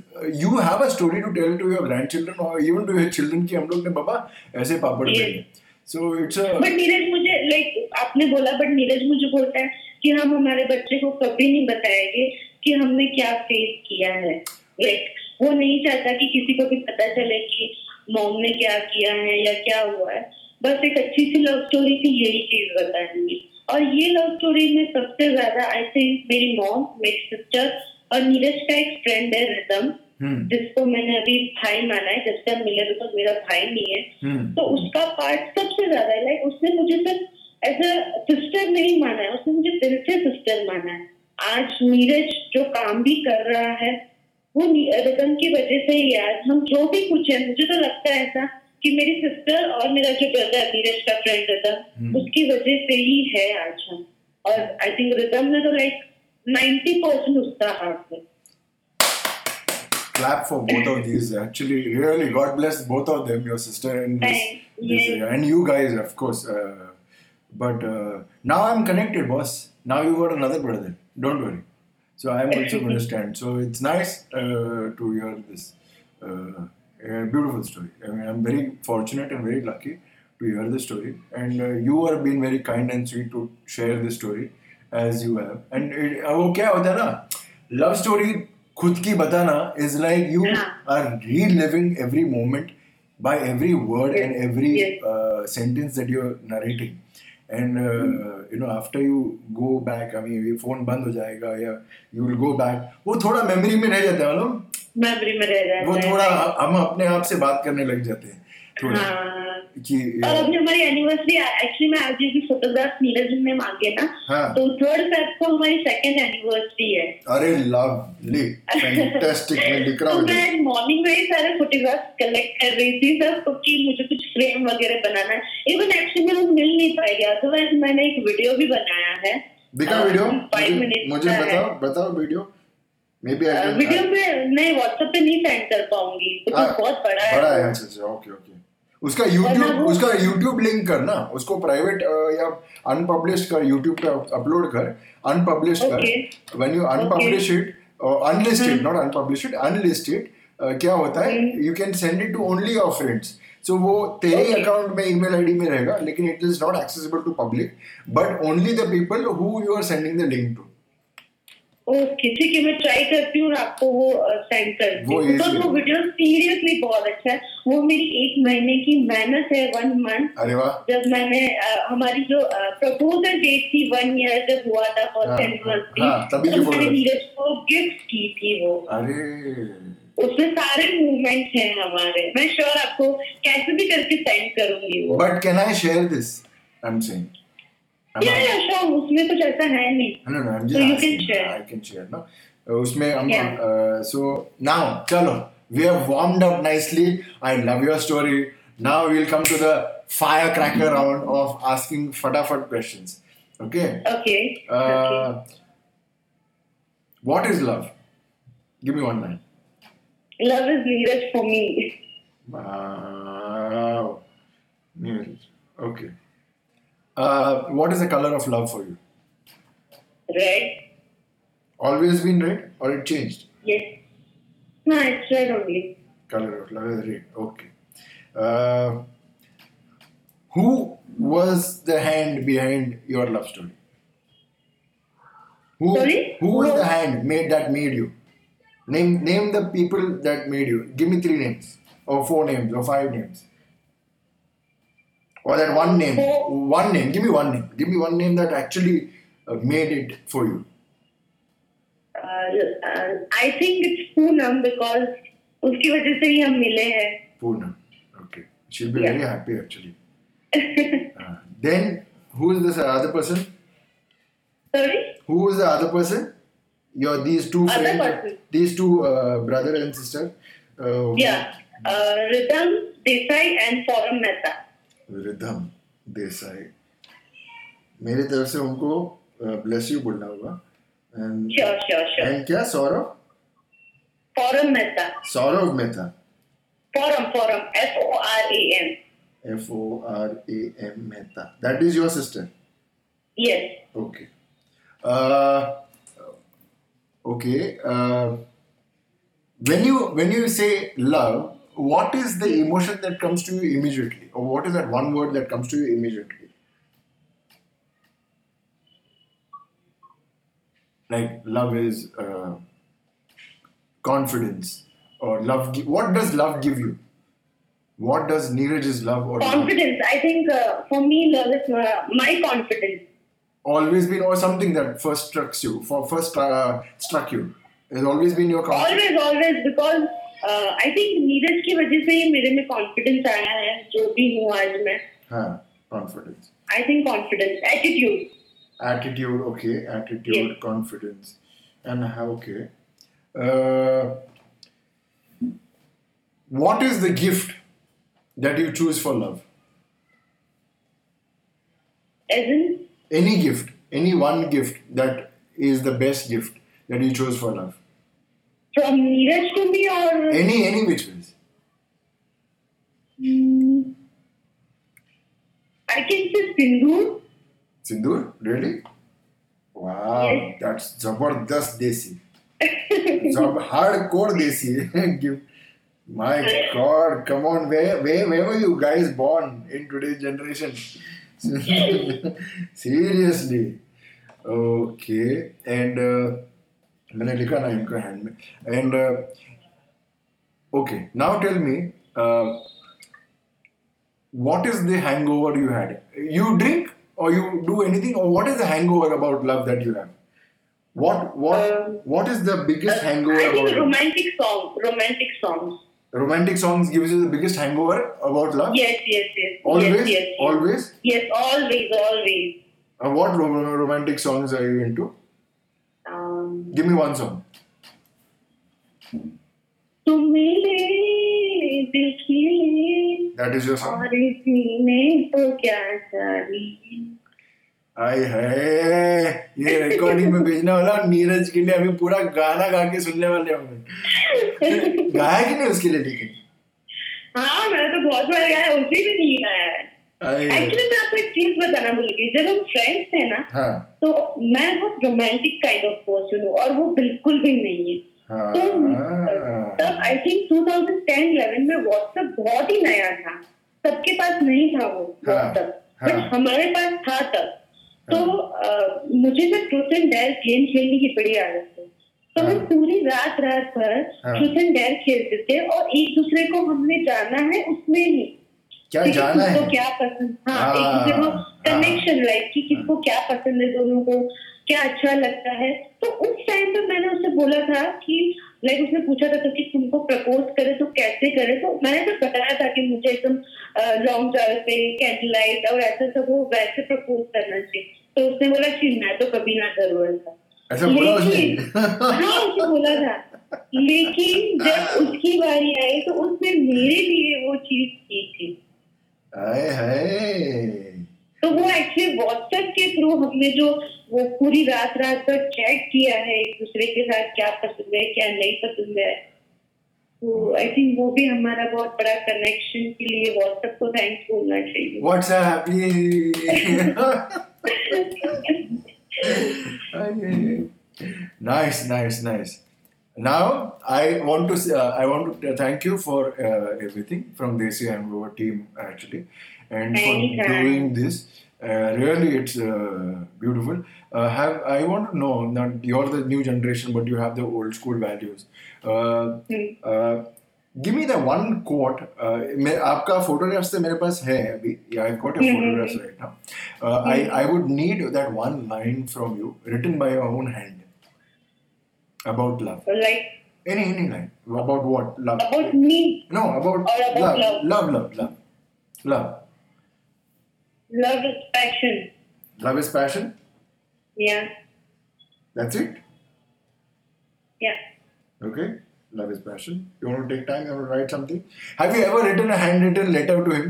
Speaker 2: you have a story to tell to your grandchildren और इवन टू योर चिल्ड्रन कि हम लोग ने बाबा ऐसे पापड़
Speaker 1: Yes.
Speaker 2: So it's a
Speaker 1: but Neeraj मुझे लाइक आपने बोला बट नीरज मुझे बोलता है कि हम हमारे बच्चे को कभी नहीं बताएँगे कि हमने क्या फेस किया है। लाइक वो नहीं चाहता कि किसी को भी पता चले कि मॉम ने क्या किया है या क्या हुआ है। बस एक अच्छी सी लव स्टोरी थी यही चीज़ बताएँगे। और ये लव स्टोरी में सबसे ज़्यादा आई थिंक मेरी मॉम मेरी सिस्टर और नीरज का एक फ्रेंड है रिदम जिसको मैंने अभी भाई माना है जब से मिले बिकॉज़ मेरा भाई नहीं है।
Speaker 2: हम्म।
Speaker 1: तो उसका पार्ट सबसे ज़्यादा है। लाइक उसने मुझे सिर्फ़ एज अ सिस्टर नहीं माना है उसने मुझे दिल से सिस्टर माना है। आज नीरज जो काम भी कर रहा है वो रिदम की वजह से ही आज हम जो भी कुछ है मुझे तो लगता है ऐसा कि मेरी सिस्टर और मेरा जो ब्रदर नीरज का फ्रेंड
Speaker 2: हम्म।
Speaker 1: उसकी वजह से ही है आज हम। और आई थिंक रिदम ने तो लाइक 90 परसेंट उसका हाथ है।
Speaker 2: clap for both of these. Actually, really, God bless both of them, your sister and this, this
Speaker 1: uh,
Speaker 2: and you guys, of course. Uh, but uh, now I'm connected, boss. Now you got another brother. Don't worry. So I'm also going to stand. So it's nice uh, to hear this uh, beautiful story. I mean, I'm very fortunate and very lucky to hear the story. And uh, you are being very kind and sweet to share the story as you have. And okay, Odana, love story खुद की बताना is like
Speaker 1: you
Speaker 2: are read living every moment by every word and every sentence that you are narrating and you know after you go back I mean phone बंद हो जाएगा या you will go back वो थोड़ा memory में रह जाता है
Speaker 1: मेमोरी में रह जाता है।
Speaker 2: वो थोड़ा हम अपने आप से बात करने लग जाते हैं थोड़ा।
Speaker 1: हाँ।
Speaker 2: कि
Speaker 1: और अभी हमारी एनिवर्सरी एक्चुअली मैं आज भी फोटोग्राफ नीरज ने मांगे ना
Speaker 2: हाँ।
Speaker 1: तो थर्ड फेब को हमारी सेकंड एनिवर्सरी है।
Speaker 2: अरे लवली फैंटास्टिक मैं लिख रहा
Speaker 1: तो मैं मॉर्निंग में ही सारे फोटोग्राफ कलेक्ट कर रही थी क्योंकि मुझे कुछ फ्रेम वगैरह बनाना है। इवन एक्चुअली में मिल नहीं पाएगा अदरवाइज़ मैंने एक वीडियो भी बनाया है।
Speaker 2: दिखा वीडियो मुझे,
Speaker 1: है।
Speaker 2: बताओ बताओ वीडियो मे बी
Speaker 1: वीडियो में नहीं व्हाट्सएप पे नहीं सेंड कर पाऊँगी क्योंकि
Speaker 2: हाँ,
Speaker 1: बहुत बड़ा है।
Speaker 2: बड़ा है अच्छा अच्छा ओके ओके उसका
Speaker 1: वो-
Speaker 2: उसका YouTube लिंक कर ना। उसको प्राइवेट या अनपब्लिश कर YouTube पे अपलोड कर अनपब्लिश्ड
Speaker 1: Okay.
Speaker 2: कर when you unpublish it unlisted not unpublish it unlisted क्या होता है। You can send it to only your friends so वो तेरे. अकाउंट में ईमेल आईडी में रहेगा लेकिन it is not accessible to public but only the people who you are sending the link to
Speaker 1: okay ठीक है मैं ट्राई करती हूँ और आपको वो सेंड करती हूँ। बिकॉज़ वो वीडियो सीरियसली बहुत अच्छा है वो मेरी एक महीने की मेहनत है वन मंथ
Speaker 2: अरे वाह।
Speaker 1: जब मैंने हमारी जो प्रपोजल डेट थी वन ईयर जब हुआ था
Speaker 2: हाँ,
Speaker 1: फ़र्स्ट
Speaker 2: हाँ,
Speaker 1: एनिवर्सरी
Speaker 2: की
Speaker 1: तो मैंने नीरज को गिफ्ट की थी वो।
Speaker 2: अरे।
Speaker 1: उसमें सारे मूवमेंट्स हैं हमारे। मैं श्योर आपको कैसे भी करके सेंड करूँगी वो।
Speaker 2: But can I share this? I'm saying. Am
Speaker 1: या
Speaker 2: I-
Speaker 1: या श्योर उसमें कुछ ऐसा है नहीं
Speaker 2: No, no, I'm
Speaker 1: So
Speaker 2: just
Speaker 1: you can
Speaker 2: asking.
Speaker 1: share.
Speaker 2: I can share, no? Uh, उसमें हम
Speaker 1: Yeah.
Speaker 2: uh, so now चलो we have warmed up nicely. I love your story. Now we'll come to the firecracker round of asking fatafat questions. Okay.
Speaker 1: Okay
Speaker 2: Uh, What is love? Give me one line.
Speaker 1: Love is Neeraj for me
Speaker 2: Wow. Neeraj. Okay. Uh, what is the color of love for you?
Speaker 1: Red.
Speaker 2: Always been red or it changed?
Speaker 1: Yes. No, it's red only.
Speaker 2: Color of love is red. Okay. Uh, who was the hand behind your love story? Who,
Speaker 1: Sorry?
Speaker 2: Who was the hand made that made you? Name name the people that made you. Give me three names or four names or five names or that one name.
Speaker 1: Four.
Speaker 2: One name. Give me one name. Give me one name that actually uh, made it for you.
Speaker 1: I think it's Poonam because उसकी वजह से ही हम मिले हैं
Speaker 2: Poonam. Okay. She'll be
Speaker 1: Yeah.
Speaker 2: very happy actually. Uh, then who is this other person?
Speaker 1: Sorry
Speaker 2: Who is the other person? Your these two
Speaker 1: Other
Speaker 2: friends,
Speaker 1: person.
Speaker 2: these two uh, brother and sister. Uh,
Speaker 1: या rhythm Desai and forum Mehta
Speaker 2: Desai. मेरी तरफ़ से उनको bless you बोलना होगा। And and क्या? Saurabh?
Speaker 1: Foram Mehta
Speaker 2: Saurabh Mehta
Speaker 1: Foram Foram F O R A M
Speaker 2: F O R A M Mehta that is your sister
Speaker 1: yes
Speaker 2: okay. Uh, when you when you say love, what is the emotion that comes to you immediately? Or what is that one word that comes to you immediately? Like love is uh, confidence. Or love gi- what does love give you? What does neeraj's love or
Speaker 1: confidence. Love? i think uh, for me love is uh, my confidence.
Speaker 2: Always been or something that first struck you for first uh, struck you. Has always been your confidence?
Speaker 1: Always always because I think Neeraj की वजह से ही मेरे में confidence आया है जो भी हूँ आज मैं
Speaker 2: हाँ, confidence
Speaker 1: I think confidence attitude
Speaker 2: attitude okay attitude
Speaker 1: Yes.
Speaker 2: confidence and how okay uh, what is the gift that you choose for love
Speaker 1: as in
Speaker 2: any gift any one gift that is the best gift that you chose for love
Speaker 1: From um, nearest to me or
Speaker 2: any any which ways?
Speaker 1: Hmm. I can say
Speaker 2: Sindoor. Sindoor, really? Wow,
Speaker 1: yes.
Speaker 2: that's zabardast desi. Zab hardcore desi. You, My God, come on, where, where, where were you guys born in today's generation? Seriously. Okay, and uh, मैंने लिखा ना इनका hand में uh, okay, now tell me. Uh, what is the hangover you had? You drink or you do anything, or what is the hangover about love that you have? What what
Speaker 1: Um,
Speaker 2: what is the biggest hangover
Speaker 1: I think
Speaker 2: about love?
Speaker 1: Romantic song romantic songs
Speaker 2: romantic songs gives you the biggest hangover about love?
Speaker 1: Yes yes yes
Speaker 2: Always,
Speaker 1: yes yes
Speaker 2: always.
Speaker 1: yes always always
Speaker 2: Uh, what rom- romantic songs are you into? Give me one song.
Speaker 1: तुम मिले दिल खिले
Speaker 2: That is your song.
Speaker 1: और तो क्या
Speaker 2: आय है ये recording में भेजना वाला नीरज के लिए अभी पूरा गाना गा के सुनने वाले होंगे गाया कि नहीं उसके लिए लेकिन
Speaker 1: हाँ मैंने तो बहुत बार गाया उसी में नहीं गाया है एक्चुअली मैं आपको एक चीज़ बताना भूल गई जब हम फ्रेंड्स थे ना
Speaker 2: हाँ।
Speaker 1: तो मैं बहुत रोमांटिक काइंड ऑफ़ पर्सन हूँ और वो बिल्कुल भी नहीं है।
Speaker 2: हाँ।
Speaker 1: तो तब आई थिंक 2010-11 में व्हाट्सएप बहुत ही नया था। सबके पास नहीं था वो
Speaker 2: हाँ,
Speaker 1: व्हाट्सएप
Speaker 2: हाँ।
Speaker 1: बट हमारे पास था तब। तो अ, मुझे ना ट्रूथ एंड डेयर गेम खेलने की बड़ी आदत है तो हम
Speaker 2: हाँ।
Speaker 1: पूरी रात रात भर
Speaker 2: हाँ।
Speaker 1: ट्रूथ एंड डेयर खेलते थे और एक दूसरे को हमने जाना है उसमें ही।
Speaker 2: क्या जाना है?
Speaker 1: क्या पसंद? हाँ
Speaker 2: हाँ, हाँ।
Speaker 1: कनेक्शन लाइक कि किसको क्या पसंद है दोनों को क्या अच्छा लगता है? तो उस टाइम पे मैंने उससे बोला था कि लाइक उसने पूछा था तो कि तुमको प्रपोज करे तो कैसे करे? तो मैंने तो बताया था कि मुझे एकदम लॉन्ग ड्राइव पे कैंडल लाइट और ऐसा सब वो वैसे प्रपोज करना चाहिए। तो उसने बोला कि मैं तो कभी ना करूँ ऐसा।
Speaker 2: बोला
Speaker 1: लेकिन
Speaker 2: उसने?
Speaker 1: हाँ उसने बोला था। लेकिन जब उसकी बारी आई तो उसने मेरे लिए वो चीज़ की थी। तो वो एक्चुअली व्हाट्सएप के थ्रू हमने जो वो पूरी रात रात भर चैट किया है एक दूसरे के साथ क्या पसंद है क्या नहीं पसंद है तो आई थिंक वो भी हमारा बहुत बड़ा कनेक्शन के लिए व्हाट्सएप को थैंक्स बोलना चाहिए
Speaker 2: happening? nice, nice, nice. Now I want to say- uh, I want to thank you for uh, everything from Desi and our team actually, and for
Speaker 1: Anytime.
Speaker 2: doing this. Uh, really, it's uh, beautiful. Uh, have I want to know that you're the new generation, but you have the old school values. Uh,
Speaker 1: hmm,
Speaker 2: uh, give me the one quote. Uh, मैं आपका photographs तो मेरे पास है अभी. Yeah, I've got your
Speaker 1: Mhm.
Speaker 2: photographs right now. Uh, I I would need that one line from you, written by your own hand, about love.
Speaker 1: like
Speaker 2: Any any line about what love.
Speaker 1: about me
Speaker 2: No, about
Speaker 1: about
Speaker 2: love.
Speaker 1: love.
Speaker 2: Love, love, love, love.
Speaker 1: love is passion
Speaker 2: Love is passion.
Speaker 1: yeah
Speaker 2: That's it.
Speaker 1: yeah
Speaker 2: Okay. Love is passion. You want to take time? You want to write something? Have you ever written a handwritten letter to him?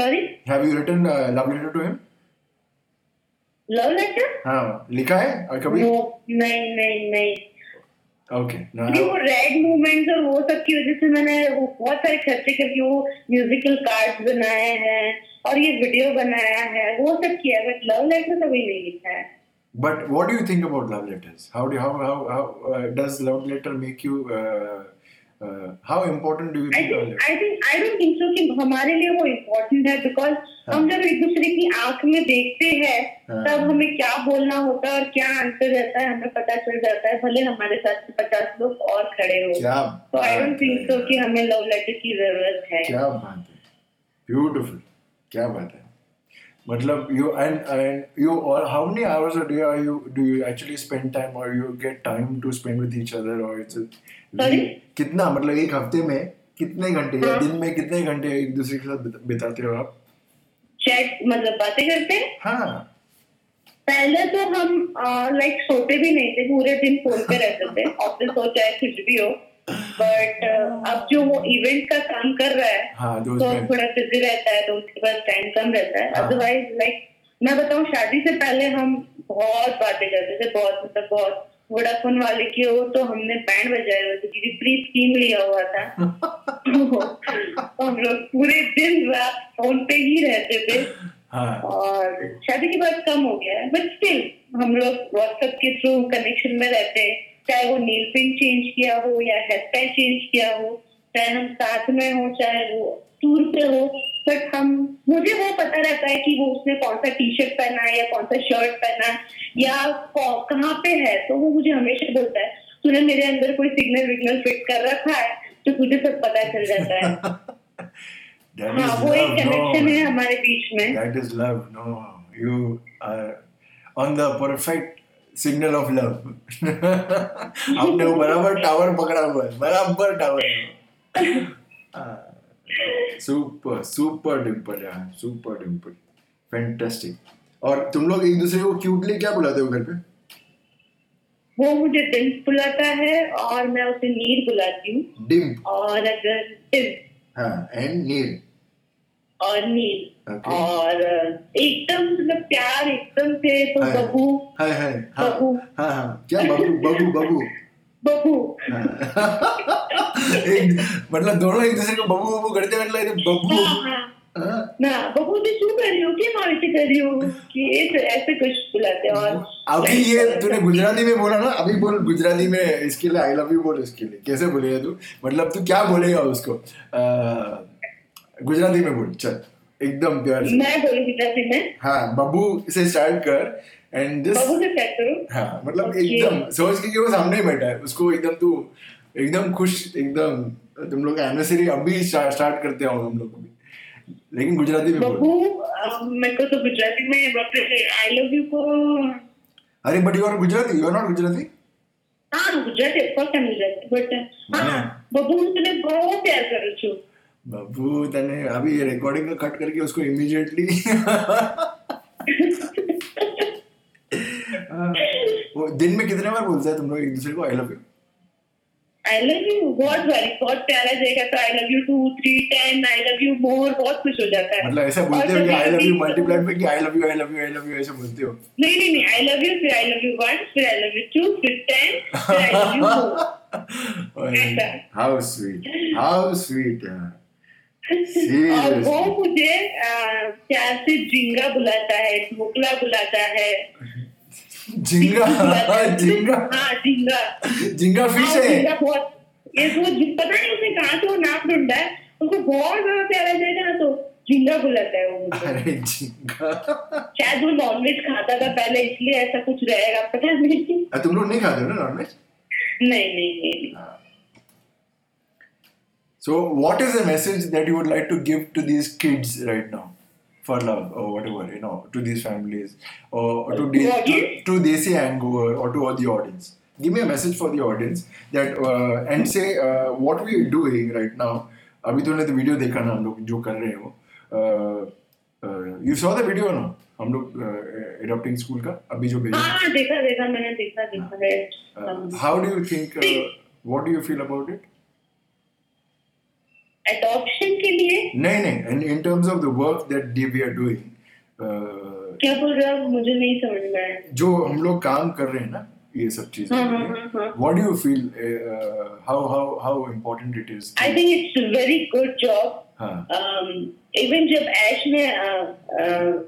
Speaker 1: sorry
Speaker 2: Have you written a love letter to him?
Speaker 1: Love letter
Speaker 2: हाँ लिखा है और कभी
Speaker 1: no नहीं नहीं नहीं
Speaker 2: okay
Speaker 1: क्योंकि वो रेड मूवमेंट्स और वो सब की वजह से मैंने वो बहुत सारे खर्चे करके वो म्यूजिकल कार्ड्स बनाए हैं और ये वीडियो बनाया है वो सब किया बट लव लेटर कभी नहीं लिखा है
Speaker 2: But what do you think about love letters? How do how how, how uh, does love letter make you? Uh, important do you
Speaker 1: I
Speaker 2: think
Speaker 1: I think I don't think so कि हमारे लिए वो important है because हम जब एक दूसरे की आँख में देखते हैं
Speaker 2: हाँ।
Speaker 1: तब हमें क्या बोलना होता है और क्या आंसर रहता है हमें पता चल जाता है भले हमारे साथ पचास लोग और खड़े हो। तो आई डोंट थिंक सो कि हमें लव लेटर की ज़रूरत है।
Speaker 2: क्या बात है। ब्यूटीफुल क्या बात है। मतलब यू एंड एंड यू और how many hours a day are you do you actually spend time और you get time to spend with each other और
Speaker 1: इट्स
Speaker 2: कितना मतलब एक हफ़्ते में कितने घंटे या
Speaker 1: हाँ।
Speaker 2: दिन में कितने घंटे एक दूसरे के साथ बिताते हो आप?
Speaker 1: चैट मतलब बातें करते हाँ? पहले तो हम लाइक सोते भी नहीं थे पूरे दिन फ़ोन पे रहते थे ऑफ़िस हो चाहे कुछ भी हो। बट अब जो वो इवेंट का काम कर रहा है
Speaker 2: हाँ
Speaker 1: तो थोड़ा बिज़ी रहता है तो उसके पास टाइम कम रहता है।
Speaker 2: हाँ।
Speaker 1: अदरवाइज़ लाइक मैं बताऊँ शादी से पहले हम बहुत बातें करते थे बहुत मतलब बहुत। वोडाफोन वाले की हो तो हमने बैंड बजाए हुए थे क्योंकि प्री स्कीम लिया हुआ था। तो हम लोग पूरे दिन रात फ़ोन पे ही रहते थे।
Speaker 2: हाँ।
Speaker 1: और शादी के बाद कम हो गया है बट स्टिल हम लोग व्हाट्सएप के थ्रू कनेक्शन में रहते हैं। चाहे वो नील पिन चेंज किया हो या हेयर स्टाइल चेंज किया हो चाहे हम साथ में हो चाहे वो टूर पे हो बट हम मुझे वो पता रहता है कि वो उसने कौन सा टी शर्ट पहना है या कौन सा शर्ट पहना है या कहाँ पे है तो वो मुझे हमेशा बोलता है तूने मेरे अंदर कोई सिग्नल विग्नल फिट कर रखा है तो तुझे सब पता चल जाता है हाँ वो एक कनेक्शन. है हमारे बीच में
Speaker 2: That is love. No, you are on the perfect signal of love. आपने वो बराबर टावर पकड़ा हुआ है बराबर टावर सुपर सुपर डिम्पल यार सुपर डिम्पल फैंटास्टिक और तुम लोग एक दूसरे को क्यूटली क्या बुलाते हो घर पे?
Speaker 1: वो मुझे डिम्प बुलाता है और मैं उसे नीर बुलाती हूँ।
Speaker 2: डिम्प
Speaker 1: और अगर डिम्प
Speaker 2: हाँ एंड नील.
Speaker 1: और नील
Speaker 2: Okay.
Speaker 1: और एकदम मतलब प्यार एकदम से तो। बबू।
Speaker 2: हाय हाय। हाँ
Speaker 1: बबू।
Speaker 2: हाँ हाँ। क्या बबू बबू बबू?
Speaker 1: बबू।
Speaker 2: मतलब दोनों एक दूसरे को बबू बबू करते हैं मतलब ये बबू
Speaker 1: ना बबू तो शू कर रही हो। क्या मावित कर रही हो? कि ऐसे ऐसे कुछ बुलाते हैं और
Speaker 2: अभी ये तूने गुजराती में बोला ना अभी बोल गुजराती में इसके लिए आई लव यू बोल इसके लिए। कैसे बोलेगा तू? मतलब तू क्या बोलेगा उसको? गुजराती में बोल चल। एकदम प्यार से।
Speaker 1: मैं बोलूँ गुजराती में?
Speaker 2: हाँ बाबू से स्टार्ट कर एंड दिस
Speaker 1: बाबू से स्टार्ट करूँ?
Speaker 2: हाँ मतलब
Speaker 1: okay.
Speaker 2: एकदम सोच के कि वो सामने ही बैठा है। उसको एकदम तू एकदम खुश एकदम तुम लोग एनिवर्सरी अभी स्टार्ट करते हो हम लोग लेकिन गुजराती में
Speaker 1: बाबू मैं को तो गुजराती में आई लव यू को
Speaker 2: अरे but you are Gujarati you are not Gujarati?
Speaker 1: हाँ Gujarati of course I am
Speaker 2: Gujarati
Speaker 1: but हाँ बाबू तुमने बहुत प्यार करू છું
Speaker 2: बाबू तने अभी ये रिकॉर्डिंग का कट करके उसको इमीडिएटली हाँ, वो दिन में कितने बार बोलते हैं तुम लोग एक दूसरे को I love you
Speaker 1: I love you बहुत बारी बहुत प्यारा देगा तो I love you two three ten I love you more बहुत कुछ हो जाता है।
Speaker 2: मतलब ऐसा बोलते हो कि आई लव यू मल्टीप्लाइड में कि I love you I love you I love you ऐसे बोलते हो।
Speaker 1: नहीं नहीं नहीं आई लव यू फिर आई लव यू वन फिर आई लव यू टू फिर टेन फिर I love you
Speaker 2: how sweet how sweet
Speaker 1: और. वो मुझे प्यार से जिंगा बुलाता है ढोकला बुलाता है।
Speaker 2: झिंगा? झिंगा?
Speaker 1: हाँ जिंगा
Speaker 2: झिंगा फ़िश
Speaker 1: हाँ,
Speaker 2: है?
Speaker 1: जिंगा बहुत ये वो पता नहीं उसने कहाँ से वो नाम ढूंढा है। उसको बहुत ज़्यादा प्यारा देगा ना तो जिंगा बुलाता है वो
Speaker 2: अरे झिंगा।
Speaker 1: शायद वो नॉनवेज खाता था पहले इसलिए ऐसा कुछ रहेगा पता नहीं।
Speaker 2: तुम लोग नहीं खाते हो ना नॉनवेज
Speaker 1: नहीं नहीं नहीं नहीं।
Speaker 2: So, what is the message that you would like to give to these kids right now for love or whatever, you know, to these families or, to, de- to,
Speaker 1: Audience?
Speaker 2: to Desi Hangover or to all the audience? Give me a message for the audience that uh, and say uh, what we are doing right now. अभी तूने तो video देखा ना हम लोग जो कर रहे हैं वो यू सॉ द वीडियो ना हम लोग एडॉप्टिंग स्कूल का अभी जो भेजा
Speaker 1: हाँ देखा देखा मैंने देखा देखा है
Speaker 2: Uh, how do you think uh, what do you feel about it
Speaker 1: adoption के लिए?
Speaker 2: नहीं नहीं of the work that they- we are doing uh,
Speaker 1: क्या बोल रहे हो? मुझे नहीं समझ में आया।
Speaker 2: जो हम लोग काम कर रहे हैं ना ये सब चीज़ें
Speaker 1: हाँ, हाँ।
Speaker 2: What do you feel how how how important it is
Speaker 1: I think it's very good job
Speaker 2: हाँ।
Speaker 1: इवन जब ऐश ने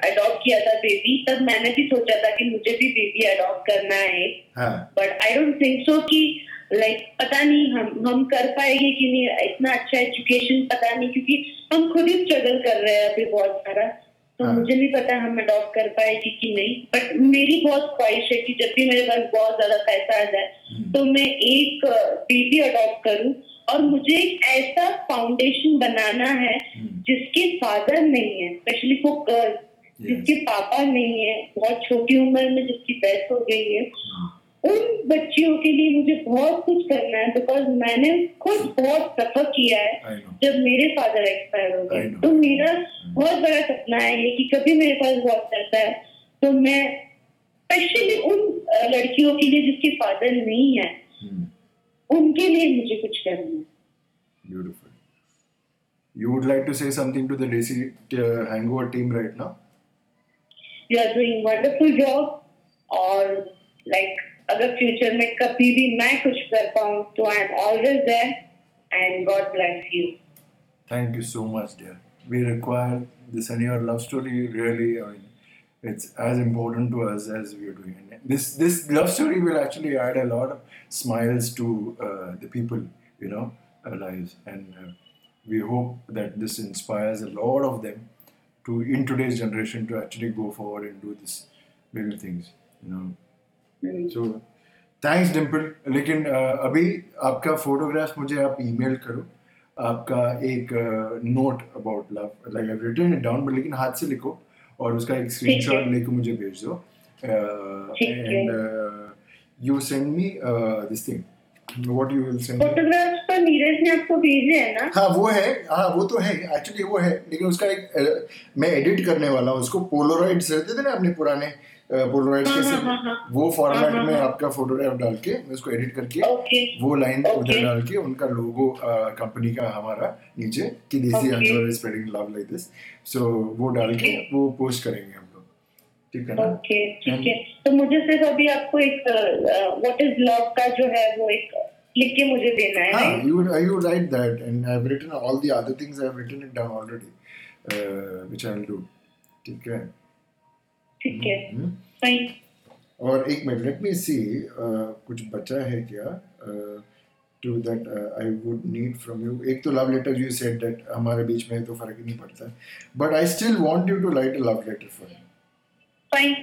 Speaker 1: अडॉप्ट किया था बेबी तब मैंने भी सोचा था कि मुझे भी बेबी अडॉप्ट करना है।
Speaker 2: हाँ।
Speaker 1: But I don't think so कि लाइक like, पता नहीं हम हम कर पाएँगे कि नहीं इतना अच्छा एजुकेशन पता नहीं क्योंकि हम खुद ही स्ट्रगल कर रहे हैं अभी बहुत सारा। तो
Speaker 2: हाँ।
Speaker 1: मुझे नहीं पता हम अडॉप्ट कर पाएगी कि नहीं। बट मेरी बहुत ख्वाहिश है कि जब भी मेरे पास बहुत ज़्यादा पैसा आ जाए
Speaker 2: हम्म।
Speaker 1: तो मैं एक बेबी अडॉप्ट करूँ। और मुझे एक ऐसा फाउंडेशन बनाना है
Speaker 2: हम्म।
Speaker 1: जिसके फादर नहीं है स्पेशली वो गर्ल्स जिसके पापा नहीं है। बहुत छोटी उम्र में जिसकी डेथ हो गई है। उन बच्चियों के लिए मुझे बहुत कुछ करना है बिकॉज़ मैंने खुद बहुत सफ़र किया है जब मेरे फादर एक्सपायर हो गए तो मेरा बहुत बड़ा सपना है ये कि कभी मेरे पास बहुत पैसा है। तो मैं स्पेशली उन लड़कियों के लिए जिसके फादर नहीं है
Speaker 2: Hmm.
Speaker 1: उनके लिए मुझे कुछ करना है।
Speaker 2: Beautiful. You would like to say something to the Desi uh, hangover team right now?
Speaker 1: You are doing wonderful job और लाइक अगर फ्यूचर में कभी भी मैं कुछ कर पाऊँ तो I am always there and God bless you
Speaker 2: Thank you so much, dear. We require this and your love story really. I mean, it's as important to us as we are doing. And this this love story will actually add a lot of smiles to uh, the people, you know, uh, lives. And uh, we hope that this inspires a lot of them to in today's generation to actually go forward and do this little things, you know. Thanks Dimple लेकिन अभी आपका photograph मुझे आप email करो। आपका एक note about love like I written it down but लेकिन हाथ से लिखो और उसका एक स्क्रीनशॉट लेके मुझे भेज दो। And you send me this thing what you will send
Speaker 1: photographs तो नीरज ने आपको भेजे है ना?
Speaker 2: हाँ वो है। हाँ वो तो है। एक्चुअली वो है। लेकिन उसका एक मैं एडिट करने वाला हूँ। उसको पोलोराइड्स रहते थे ना अपने पुराने? पोलोराइड के से। वो फॉर्मेट
Speaker 1: हाँ, हाँ,
Speaker 2: में
Speaker 1: हाँ।
Speaker 2: आपका फोटोग्राफ डाल के मैं उसको एडिट करके वो लाइन उधर डाल के उनका लोगो कंपनी का हमारा नीचे कि
Speaker 1: desi.
Speaker 2: Under is spreading love like this so वो डाल के वो पोस्ट करेंगे हम लोग। ठीक है ना?
Speaker 1: ओके ठीक है। तो मुझे सिर्फ़ अभी आपको एक व्हाट इज़ लव का जो है वो एक लिख के मुझे देना है
Speaker 2: हाँ
Speaker 1: right?
Speaker 2: you would you would write that and I've written all the other things I've written it down already uh, which I'll do. ठीक है?
Speaker 1: ठीक है।
Speaker 2: हम्म।
Speaker 1: फाइन
Speaker 2: और एक मिनट लेट मी सी कुछ बचा है क्या? To that I would need from you एक तो love letter you said that हमारे बीच में तो फ़र्क ही नहीं पड़ता। But I still want you to write a love letter for
Speaker 1: fine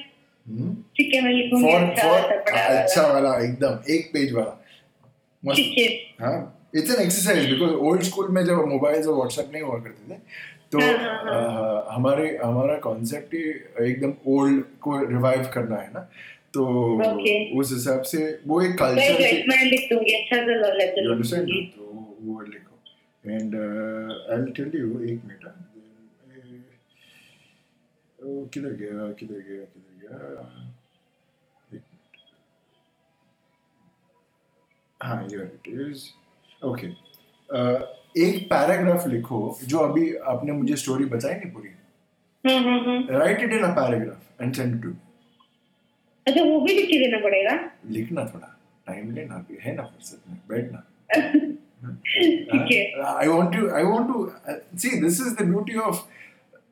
Speaker 1: ठीक है मैं लिखूँगी
Speaker 2: फॉर
Speaker 1: अच्छा वाला,
Speaker 2: अच्छा वाला एकदम एक पेज वाला।
Speaker 1: ठीक है।
Speaker 2: हाँ it's an exercise because old school में जब मोबाइल और व्हाट्सएप नहीं हुआ करते थे तो आ, हमारे हमारा कॉन्सेप्ट एकदम ओल्ड को रिवाइव करना है ना? तो
Speaker 1: okay.
Speaker 2: उस हिसाब से वो एक कल्चर
Speaker 1: मैं अच्छा
Speaker 2: तो वो लिखो। And I will tell you एक मिनट हाँ। uh, किधर गया किधर गया किधर गया? हाँ ये इट इज़ ओके एक पैराग्राफ लिखो जो अभी आपने मुझे स्टोरी बताई नहीं पूरी
Speaker 1: हाँ हाँ हाँ
Speaker 2: write it in a paragraph and send to
Speaker 1: अच्छा वो भी लिख के देना पड़ेगा
Speaker 2: लिखना थोड़ा टाइम लेना भी है ना फुर्सत में बैठना
Speaker 1: है
Speaker 2: Uh, I want to. I want to uh, see. This is the beauty of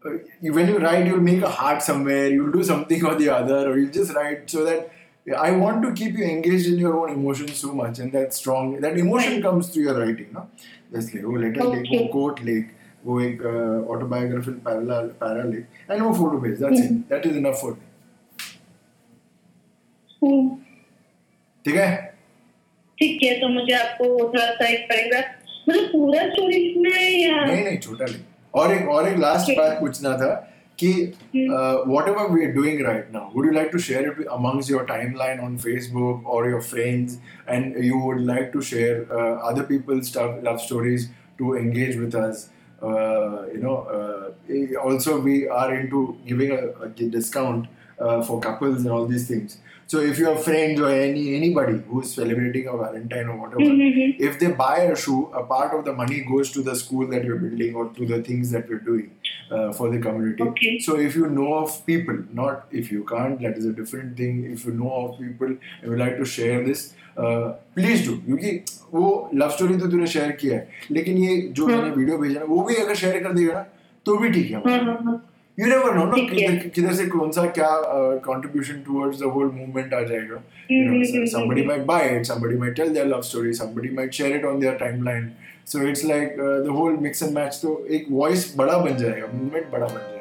Speaker 2: uh, when you write. You'll make a heart somewhere. You'll do something or the other, or you just write so that. I want to keep you engaged in your own emotions so much, and that strong. That emotion comes through your writing, no? Just वो letter
Speaker 1: okay.
Speaker 2: लेख वो coat लेख वो एक autobiographical para para लेख and वो photo भेज that's it that is enough for
Speaker 1: me
Speaker 2: ठीक है?
Speaker 1: ठीक है तो मुझे आपको थोड़ा सा एक पैराग्राफ मतलब पूरा स्टोरी लिखना है या?
Speaker 2: नहीं नहीं छोटा नहीं और एक और एक लास्ट बात पूछना था। Ki, hmm. uh, whatever we're doing right now, would you like to share it amongst your timeline on Facebook or your friends? And you would like to share uh, other people's stuff, love stories to engage with us. Uh, you know, eh, also we are into giving a discount for couples and all these things. So if you have friends or any anybody who's celebrating a valentine or whatever
Speaker 1: hmm, hmm, hmm.
Speaker 2: if they buy a shoe, a part of the money goes to the school that you're building or to the things that we're doing uh, for the community.
Speaker 1: Okay.
Speaker 2: So if you know of people, not if you can't, that is a different thing. If you know of people and would like to share this, uh, please do. क्योंकि वो love story तो तूने share किया है लेकिन ये जो
Speaker 1: हाँ।
Speaker 2: मैंने वीडियो भेजा ना वो भी अगर शेयर कर देगा ना तो भी ठीक है
Speaker 1: हाँ हाँ हाँ
Speaker 2: यू नेवर नो ना किधर किधर से कौन सा क्या contribution towards the whole movement आ जाएगा you
Speaker 1: hmm,
Speaker 2: know,
Speaker 1: hmm,
Speaker 2: so- somebody
Speaker 1: hmm,
Speaker 2: might buy it, somebody might tell their love story, somebody might share it on their timeline. So it's like uh, the whole mix and match. तो एक voice बड़ा बन जाएगा, movement बड़ा बन जाएगा.